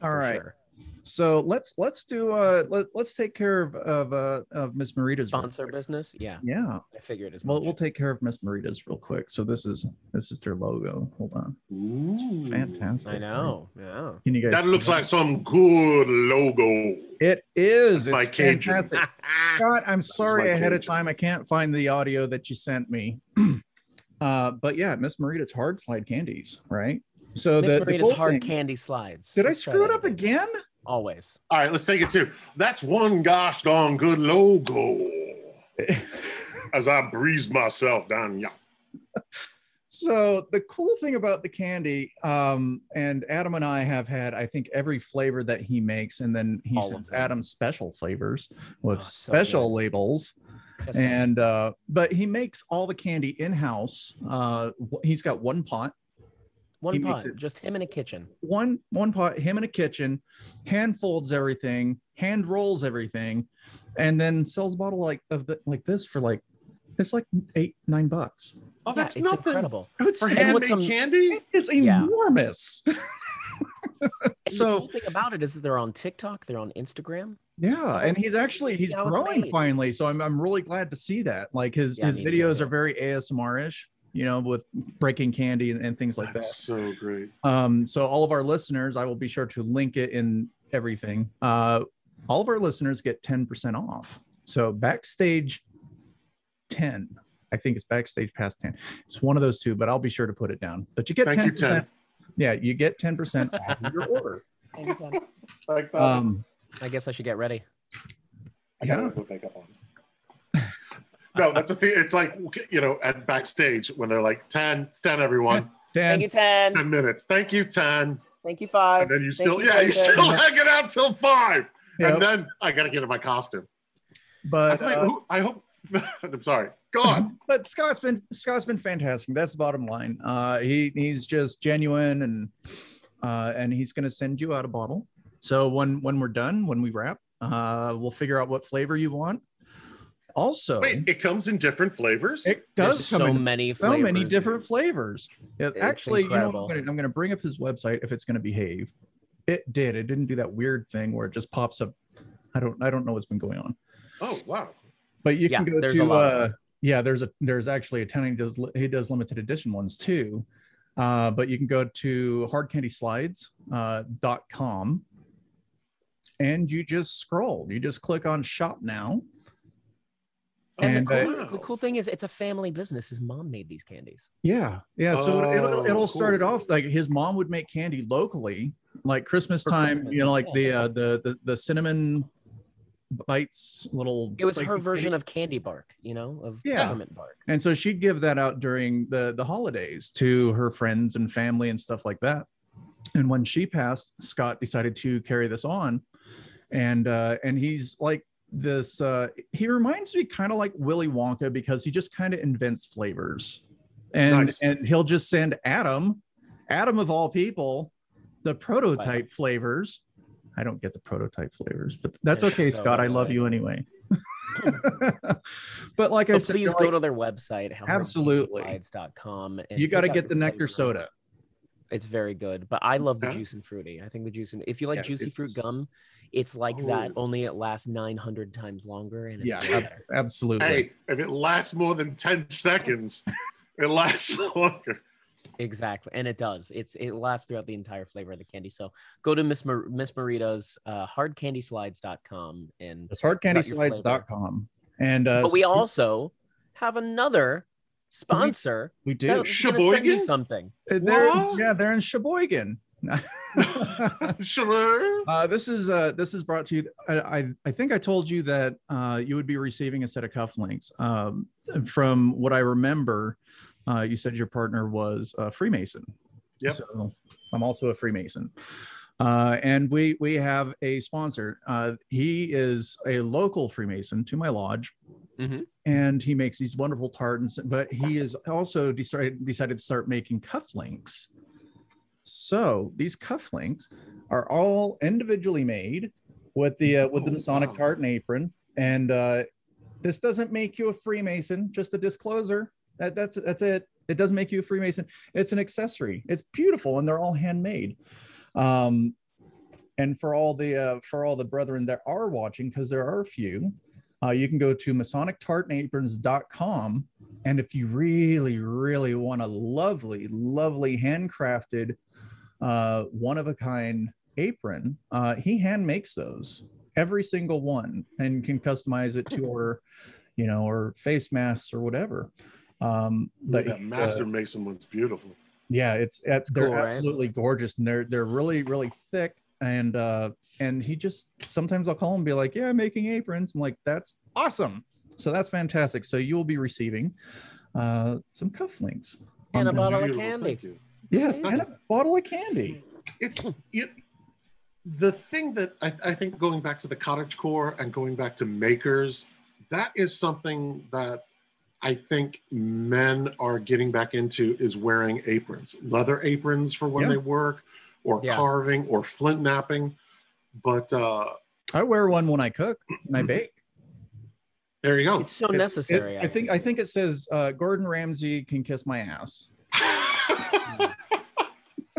All for right. sure. So let's let's do uh let, let's take care of of uh of Miss Marita's Sponsor quick. business. Yeah, Yeah. I figured as Well, much. we'll take care of Miss Marita's real quick. So this is this is their logo. Hold on. This is Ooh. fantastic. I know. Yeah. Can you guys? That see looks like some good logo. it is. That's my It's fantastic. (laughs) Scott, I'm sorry my ahead of time. I can't find the audio that you sent me. (clears throat) uh, but yeah, Miss Marita's hard slide candies, right? So Miss the, the Marita's cool hard thing- candy slides. Did I Let's try screw it that up again? Always. All right, let's take it too. That's one gosh darn good logo. As I breeze myself down, yeah. (laughs) So the cool thing about the candy, um, and Adam and I have had, I think, every flavor that he makes, and then he All of sends. Adam special flavors with Oh, so special good. labels. Just and uh but he makes all the candy in house uh he's got one pot one he pot, it- just him in a kitchen. one one pot him in a kitchen hand folds everything hand rolls everything and then sells a bottle like of the like this for like it's like eight nine bucks Oh, yeah, that's it's nothing. incredible. it's, For And handmade what's some- candy? it's Yeah. enormous (laughs) And the so cool thing about it is that they're on TikTok, they're on Instagram. yeah and he's actually he's growing finally so i'm, I'm really glad to see that like his Yeah, his me too, videos too. are very asmr-ish you know with breaking candy and, and things like that so great. Um, so all of our listeners, I will be sure to link it in everything. Uh, all of our listeners get 10% off. So backstage 10, I think it's backstage past 10. It's one of those two, but I'll be sure to put it down. But you get Thank 10%. you, 10. Yeah, you get 10% off your order. (laughs) Thanks, Um, I guess I should get ready. I gotta yeah. put makeup on. No, that's the thing. It's like you know, at backstage when they're like 10, it's 10 everyone, Thank 10. you, 10. 10 minutes. Thank you, 10. Thank you, 5. And then you still, you, yeah, you Jason. still hanging out till five. Yep. And then I gotta get in my costume. But I, uh, who- I hope (laughs) I'm sorry. Go on. (laughs) but Scott's been Scott's been fantastic. That's the bottom line. Uh, he he's just genuine and uh, and he's going to send you out a bottle. So when when we're done, when we wrap, uh, we'll figure out what flavor you want. Also, Wait, it comes in different flavors. it does There's come so in many so many different flavors. Yeah, It's actually, you know, what. I'm gonna, bring up his website if it's going to behave. It did. It didn't do that weird thing where it just pops up. I don't I don't know what's been going on. oh wow. But you can go to lot of uh yeah, there's a there's actually a ton he does he does limited edition ones too. Uh, but you can go to hardcandyslides.com uh, dot com and you just scroll. You just click on shop now. And, And, the, cool, uh, the cool thing is, it's a family business. His mom made these candies. Yeah. Yeah. So it- it'll, Oh, it'll start it cool. off like his mom would make candy locally, like Christmas For time, Christmas, you know, like yeah. the, uh, the, the, the cinnamon bites little. It was her version candy. of candy bark, you know, of Yeah. peppermint bark. And so she'd give that out during the the holidays to her friends and family and stuff like that. And when she passed, Scott decided to carry this on, and uh, and he's like this. Uh, he reminds me kind of like Willy Wonka because he just kind of invents flavors, and Nice. and he'll just send Adam, Adam of all people, the prototype flavors. I don't get the prototype flavors, but that's They're okay, so Scott. I love you anyway. (laughs) (laughs) but like I said, please go like- to their website, Absolutely. you got to get the nectar soda. It's very good, but I love the Okay. juice and fruity. I think the juice and if you like Yeah, juicy fruit gum, it's like that. Oh. Only it lasts 900 times longer, and it's Yeah, ab- better. absolutely. Hey, if it lasts more than 10 seconds, it lasts (laughs) longer. Exactly, and it does. It's it lasts throughout the entire flavor of the candy. So go to Miss Mar- Miss Marita's uh, hardcandyslides.com and It's Got your hardcandyslides.com. And uh, but we also have another sponsor we do. that's gonna send you Sheboygan? something. Uh, they're, What? yeah, they're in Sheboygan. (laughs) Sure. (laughs) uh, this is uh, this is brought to you. I, I I think I told you that uh, you would be receiving a set of cufflinks. Um, from what I remember, uh, you said your partner was a Freemason. Yep. So I'm also a Freemason. Uh, and we we have a sponsor. Uh, he is a local Freemason to my lodge, Mhm. and he makes these wonderful tartans. But he has also decided decided to start making cufflinks. So these cufflinks are all individually made with the uh, with the Oh, Masonic wow. tartan apron, and uh, this doesn't make you a Freemason. Just a disclosure. That, that's that's it. It doesn't make you a Freemason. It's an accessory. It's beautiful, and they're all handmade. Um, And for all the uh, for all the brethren that are watching, because there are a few, uh, you can go to masonictartanaprons.com. And if you really, really want a lovely, lovely handcrafted, uh, one of a kind apron, uh, he hand makes those, every single one, and can customize it to order, you know, or face masks or whatever. Um, but that he, uh, Master Mason one's beautiful. yeah, it's, it's they're Cool, right? absolutely gorgeous, and they're they're really really thick. And uh, and he just sometimes I'll call him and be like, "Yeah, I'm making aprons." I'm like, "That's awesome!" So that's fantastic. So you will be receiving uh, some cufflinks And a bottle of candy. Yes, and a bottle of candy. it's it, the thing that I, I think going back to the cottage core and going back to makers that is something that i think men are getting back into is wearing aprons leather aprons for when Yeah. they work or Yeah. carving or flint knapping but uh I wear one when I cook and I bake. there you go It's so It- necessary. it- I think I think it says uh, Gordon Ramsay can kiss my ass. (laughs)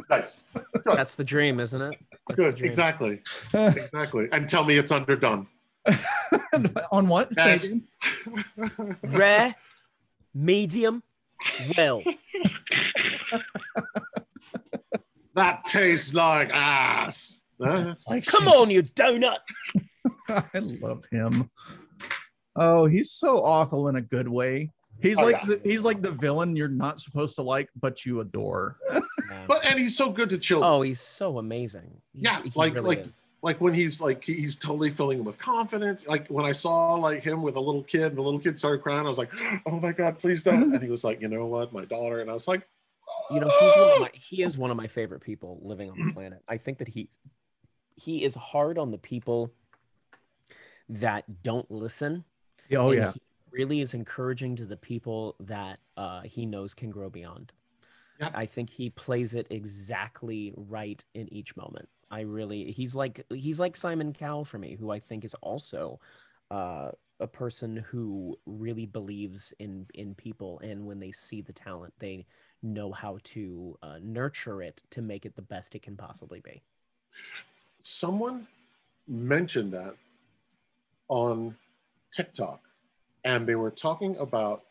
nice that's the dream, isn't it? That's good dream. exactly (laughs) exactly and tell me it's underdone (laughs) on what? Say Yes. Rare, medium, well. That tastes like ass Like Come shit. on, you donut. (laughs) I love him. Oh, he's so awful in a good way. He's Oh, like yeah. the, he's like the villain you're not supposed to like, but you adore. Yeah. (laughs) but and he's so good to children Oh, he's so amazing. He- Yeah, he like- really like- is. like when he's like he's totally filling him with confidence like when i saw like him with a little kid and the little kid started crying i was like (gasps) oh my god please don't and he was like you know what my daughter and i was like you know he's one of my he is one of my favorite people living on the planet. I think that he he is hard on the people that don't listen. Oh yeah. he really is encouraging to the people that uh, he knows can grow beyond. Yep. i think he plays it exactly right in each moment. I really he's like he's like simon cowell for me who i think is also uh, a person who really believes in in people. And when they see the talent they know how to uh, nurture it to make it the best it can possibly be. Someone mentioned that on tiktok and they were talking about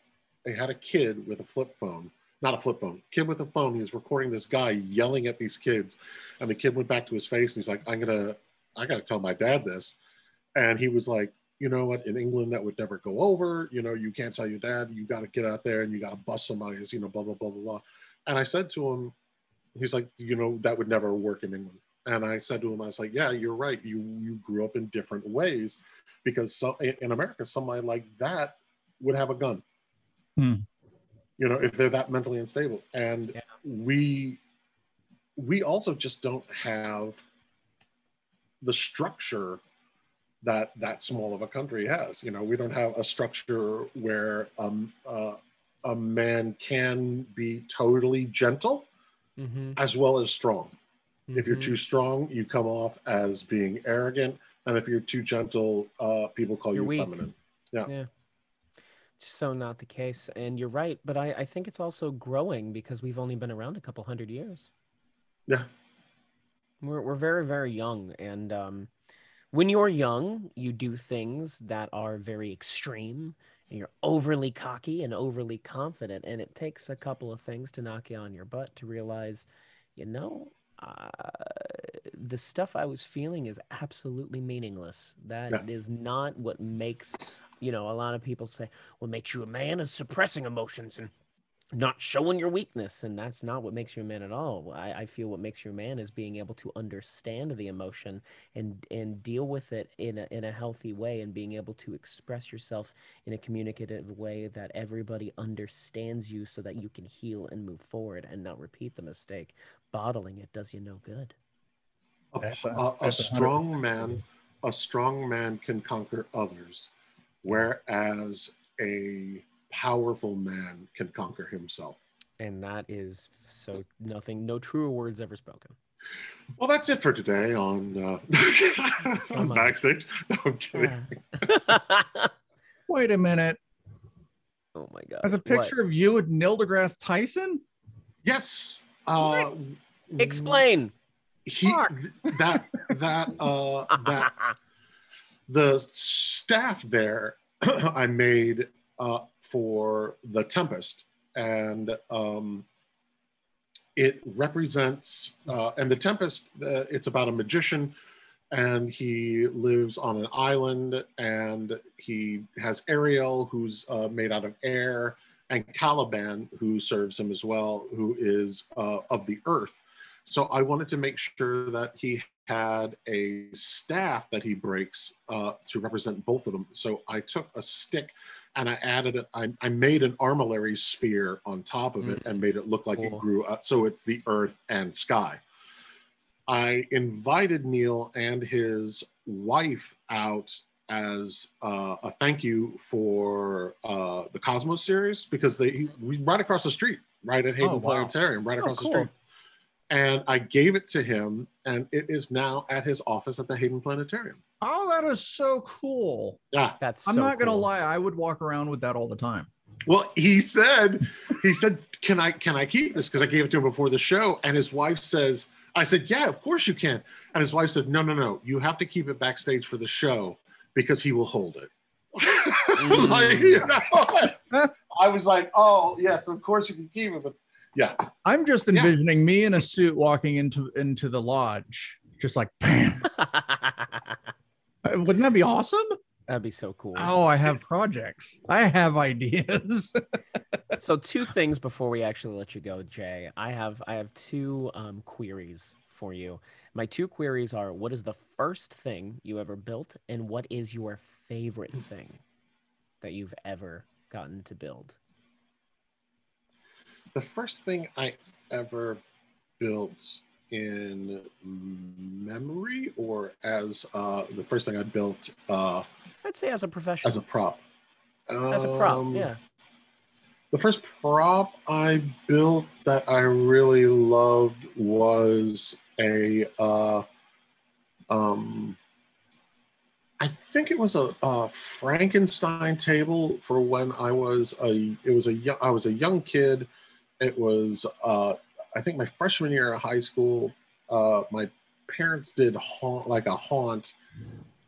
they had a kid with a flip phone not a flip phone kid with a phone. He was recording this guy yelling at these kids and the kid went back to his face and he's like i'm gonna i gotta tell my dad this and he was like you know what in england that would never go over you know you can't tell your dad you got to get out there and you got to bust somebody. somebody's you know blah blah blah blah blah and i said to him he's like you know that would never work in england and i said to him i was like yeah you're right you you grew up in different ways because so, in in america somebody like that would have a gun Hmm. you know if they're that mentally unstable and Yeah. we we also just don't have the structure that that small of a country has. You know we don't have a structure where um, uh, a man can be totally gentle mm-hmm. as well as strong. If you're Mhm. too strong you come off as being arrogant and if you're too gentle uh, people call You're you weak. feminine. Just so not the case and you're right but I, I think it's also growing because we've only been around a couple hundred years. Yeah. We're, we're very very young and um, when you're young you do things that are very extreme and you're overly cocky and overly confident and it takes a couple of things to knock you on your butt to realize you know uh, the stuff i was feeling is absolutely meaningless That is Yeah. not what makes you know a lot of people say what makes you a man is suppressing emotions and not showing your weakness and that's not what makes you a man at all. I, I feel what makes you a man is being able to understand the emotion and and deal with it in a, in a healthy way and being able to express yourself in a communicative way that everybody understands you so that you can heal and move forward and not repeat the mistake. Bottling it does you no good. A, a- a- a that's a hundred strong man a strong man can conquer others whereas a powerful man can conquer himself and that is so nothing no truer words ever spoken well that's it for today on uh, (laughs) So on backstage no, i'm kidding (laughs) Wait a minute. oh my god As a What? picture of you with Neil deGrasse Tyson? yes uh explain he Fuck. that that uh that (laughs) the staff there (clears throat) I made uh, for the Tempest, and um, it represents uh, and the Tempest. Uh, it's about a magician, and he lives on an island, and he has Ariel, who's uh, made out of air, and Caliban, who serves him as well, who is uh, of the earth. So I wanted to make sure that he had a staff that he breaks uh, to represent both of them. So I took a stick and I added it. I, I made an armillary sphere on top of it and made it look like Cool. it grew up. So it's the earth and sky. I invited Neil and his wife out as uh, a thank you for uh, the Cosmos series because they right across the street, right at Hayden Oh, wow. Planetarium, right Oh, across cool. the street. And I gave it to him, and it is now at his office at the Hayden Planetarium. Oh, that is so cool. Yeah. That's I'm so not gonna cool. lie, I would walk around with that all the time. Well, he said, he said, "Can I can I keep this?" Because I gave it to him before the show, and his wife says, "I said, yeah, of course you can." And his wife said, "No, no, no, you have to keep it backstage for the show because he will hold it." (laughs) like, you mm. know, I was like, "Oh, yes, of course you can keep it," but yeah, I'm just Yeah. envisioning me in a suit walking into into the lodge, just like bam. (laughs) Wouldn't that be awesome? That'd be so cool. Oh, I have projects. I have ideas. (laughs) so two things before we actually let you go jay i have i have two um, queries for you my two queries are what is the first thing you ever built and what is your favorite thing that you've ever gotten to build the first thing I ever built in memory, or as uh, the first thing I built uh, i'd say as a professional as a prop. as a prop Um, yeah The first prop I built that I really loved was a, uh, um, I think it was a, a Frankenstein table for when I was a, it was a I was a young kid. It was, uh, I think my freshman year of high school. Uh, my parents did haunt, like a haunt,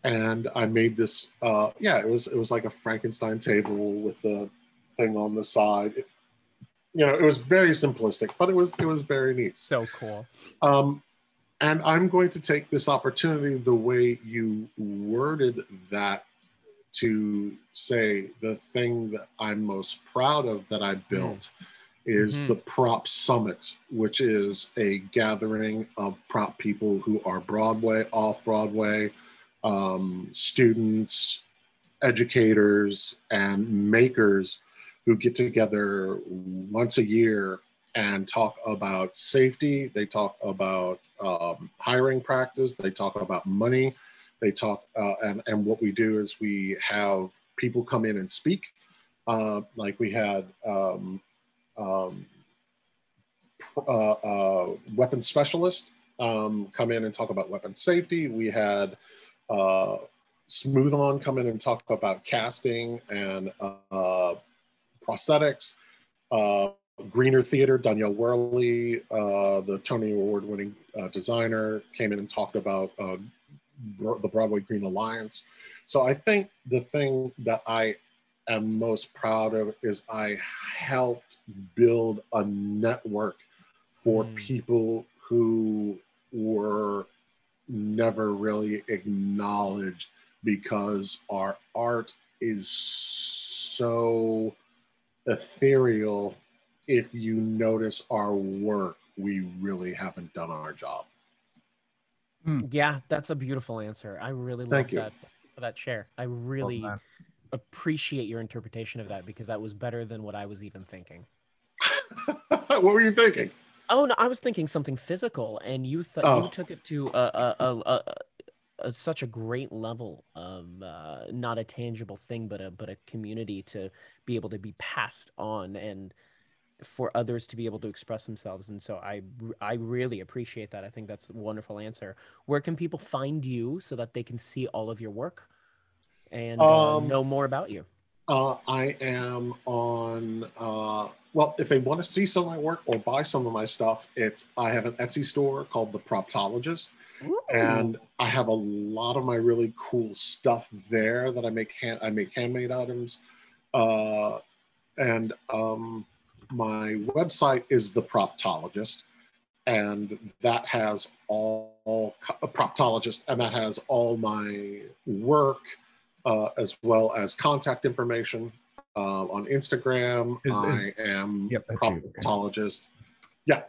and I made this. Uh, yeah, it was it was like a Frankenstein table with the thing on the side. It, you know, it was very simplistic, but it was it was very neat. so cool Um, and I'm going to take this opportunity, the way you worded that, to say the thing that I'm most proud of that I built is Mhm. the Prop Summit, which is a gathering of prop people who are Broadway, off Broadway, um, students, educators, and makers who get together once a year and talk about safety. They talk about um, hiring practice. They talk about money. They talk, uh, and, and what we do is we have people come in and speak. Uh, like we had um, um, uh, uh, weapons specialist um, come in and talk about weapon safety. We had uh, Smooth On come in and talk about casting and uh, prosthetics. Uh, Greener Theater, Danielle Worley, uh, the Tony Award winning designer, came in and talked about the Broadway Green Alliance. So I think the thing that I am most proud of is I helped build a network for Mm. people who were never really acknowledged because our art is so ethereal if you notice our work we really haven't done our job yeah that's a beautiful answer i really love Thank you. that for that share i really man. Appreciate your interpretation of that because that was better than what i was even thinking (laughs) what were you thinking Oh no, I was thinking something physical, and you th- Oh. you took it to a, a, a, a, a such a great level of uh, not a tangible thing, but a but a community to be able to be passed on and for others to be able to express themselves. And so I I really appreciate that. I think that's a wonderful answer. Where can people find you so that they can see all of your work and uh, Um, know more about you? Uh, I am on. Uh, well, if they want to see some of my work or buy some of my stuff, it's I have an Etsy store called the Proptologist, and I have a lot of my really cool stuff there that I make. Hand, I make handmade items, uh, and um, my website is the Proptologist, and that has all, all Proptologist, and that has all my work uh, as well as contact information. Uh, on Instagram, Is- is- I am Yep, that's you, okay. proptologist. Yeah,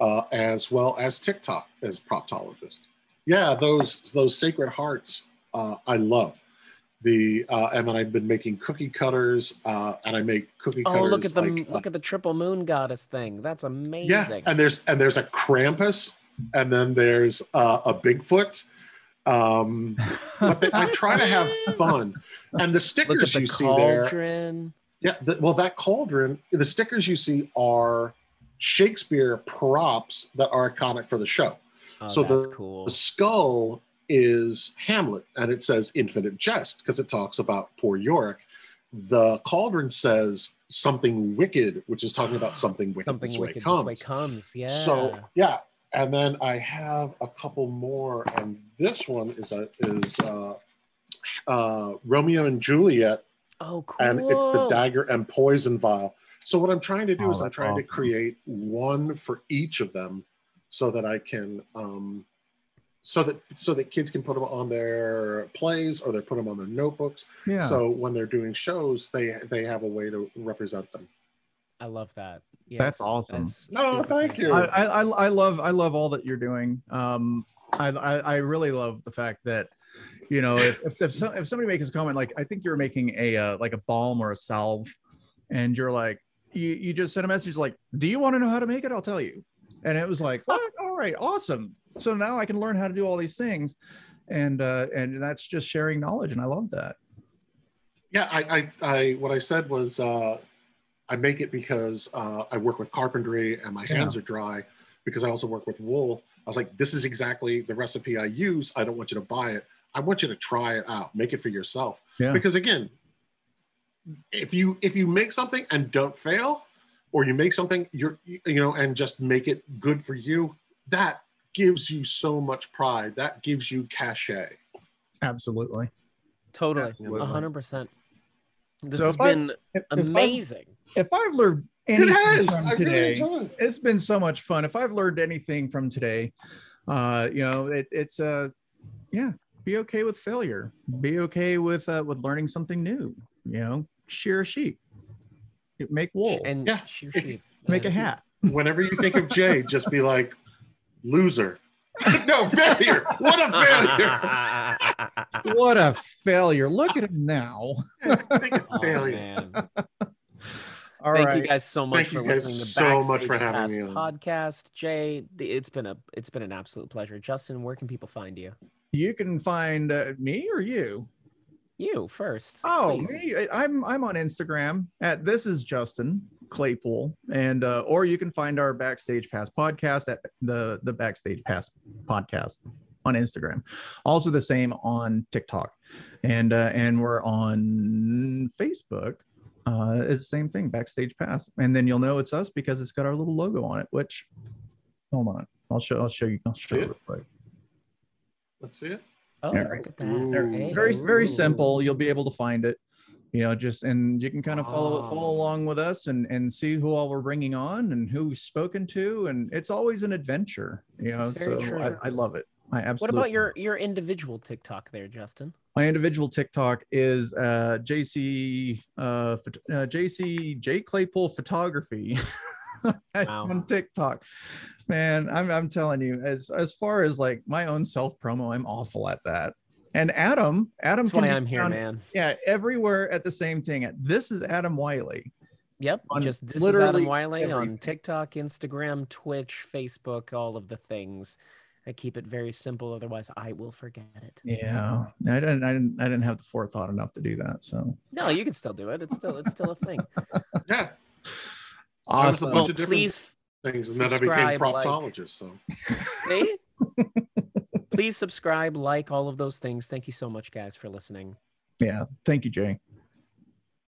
uh, as well as TikTok as proptologist. Yeah, those those Sacred Hearts uh, I love. The uh, and then I've been making cookie cutters, uh, and I make cookie cutters. Oh, look at the like, uh, look at the triple moon goddess thing. That's amazing. yeah, and there's and there's a Krampus, and then there's uh, a Bigfoot. Um, but they, I try to have fun, and the stickers the you see there. Yeah, the, well, that cauldron, the stickers you see are Shakespeare props that are iconic for the show. Oh, So that's the- cool. The skull is Hamlet, and it says infinite jest because it talks about poor Yorick. The cauldron says something wicked, which is talking about something wicked Something this way wicked comes. this way comes. Yeah. So yeah, and then I have a couple more, and this one is a is uh, uh, Romeo and Juliet oh, cool. and it's the dagger and poison vial. So what I'm trying to do Oh, is I'm that's trying to create one for each of them, so that I can, um, so that so that kids can put them on their plays or they put them on their notebooks. Yeah. So when they're doing shows, they they have a way to represent them. I love that. That's awesome. that's No, thank cool. you. I, I, I I love I love all that you're doing. Um, I, I, I really love the fact that, you know, if if, if, some, if somebody makes a comment like I think you're making a uh, like a balm or a salve, and you're like you you just send a message like, do you want to know how to make it? I'll tell you. And it was like, what? All right, awesome. So now I can learn how to do all these things, and uh, and that's just sharing knowledge, and I love that. Yeah, I, I, I what I said was uh, I make it because uh, I work with carpentry and my hands are dry because I also work with wool. I was like, this is exactly the recipe I use. I don't want you to buy it. I want you to try it out, make it for yourself. Yeah. Because again, if you if you make something and don't fail, or you make something you're you know and just make it good for you, that gives you so much pride. That gives you cachet. Absolutely. Totally. Hundred percent. This So has if I- been If, if I've- amazing. If I've learned It anything has. from I really today, enjoy it. it's been so much fun. If I've learned anything from today, uh, you know, it, it's uh, yeah, be okay with failure. Be okay with uh, with learning something new. You know, shear a sheep, make wool, And Yeah, sheer if- sheep. make a hat. whenever you think of Jay, just be like, loser. (laughs) no, failure. What a failure. What a failure! Look at him now. Think of (laughs) Oh, failure. man. All Thank right. you guys so much Thank for listening to so Backstage much for having Pass me podcast. Jay, it's been a it's been an absolute pleasure. Justin, where can people find you? You can find uh, me or you. You first. Oh, please. me. I- I'm I'm on Instagram at this is Justin Claypool, and uh, or you can find our Backstage Pass podcast at the the Backstage Pass podcast on Instagram. Also the same on TikTok, and uh, and we're on Facebook. Uh, it's the same thing, Backstage Pass, and then you'll know it's us because it's got our little logo on it. Which, hold on, I'll show I'll show you I'll show See you it? real quick. Let's see it. Oh, Yeah. look at that. Ooh. Hey, very very simple you'll be able to find it you know just and you can kind of follow Oh. follow along with us and and see who all we're bringing on and who we've spoken to and it's always an adventure you know very so true. I, I love it i absolutely. What about your your individual TikTok there, Justin? My individual tiktok is uh jc uh, uh jc j claypool photography (laughs) on tiktok man i'm i'm telling you as as far as like my own self promo i'm awful at that and adam adam That's why I'm here, found- man. yeah, everywhere at the same thing. This is Adam Wiley. Yep. on Just this is Adam Wiley on. TikTok, Instagram, Twitch, Facebook, all of the things. I keep it very simple, otherwise I will forget it. Yeah, I didn't, I didn't, I didn't have the forethought enough to do that. So No, you can still do it. It's still it's still a thing. (laughs) Yeah, awesome. bunch well, of please things. And then I became Subscribe, like- proctologist. So see. (laughs) please subscribe, like all of those things. Thank you so much, guys, for listening. yeah, thank you, Jay.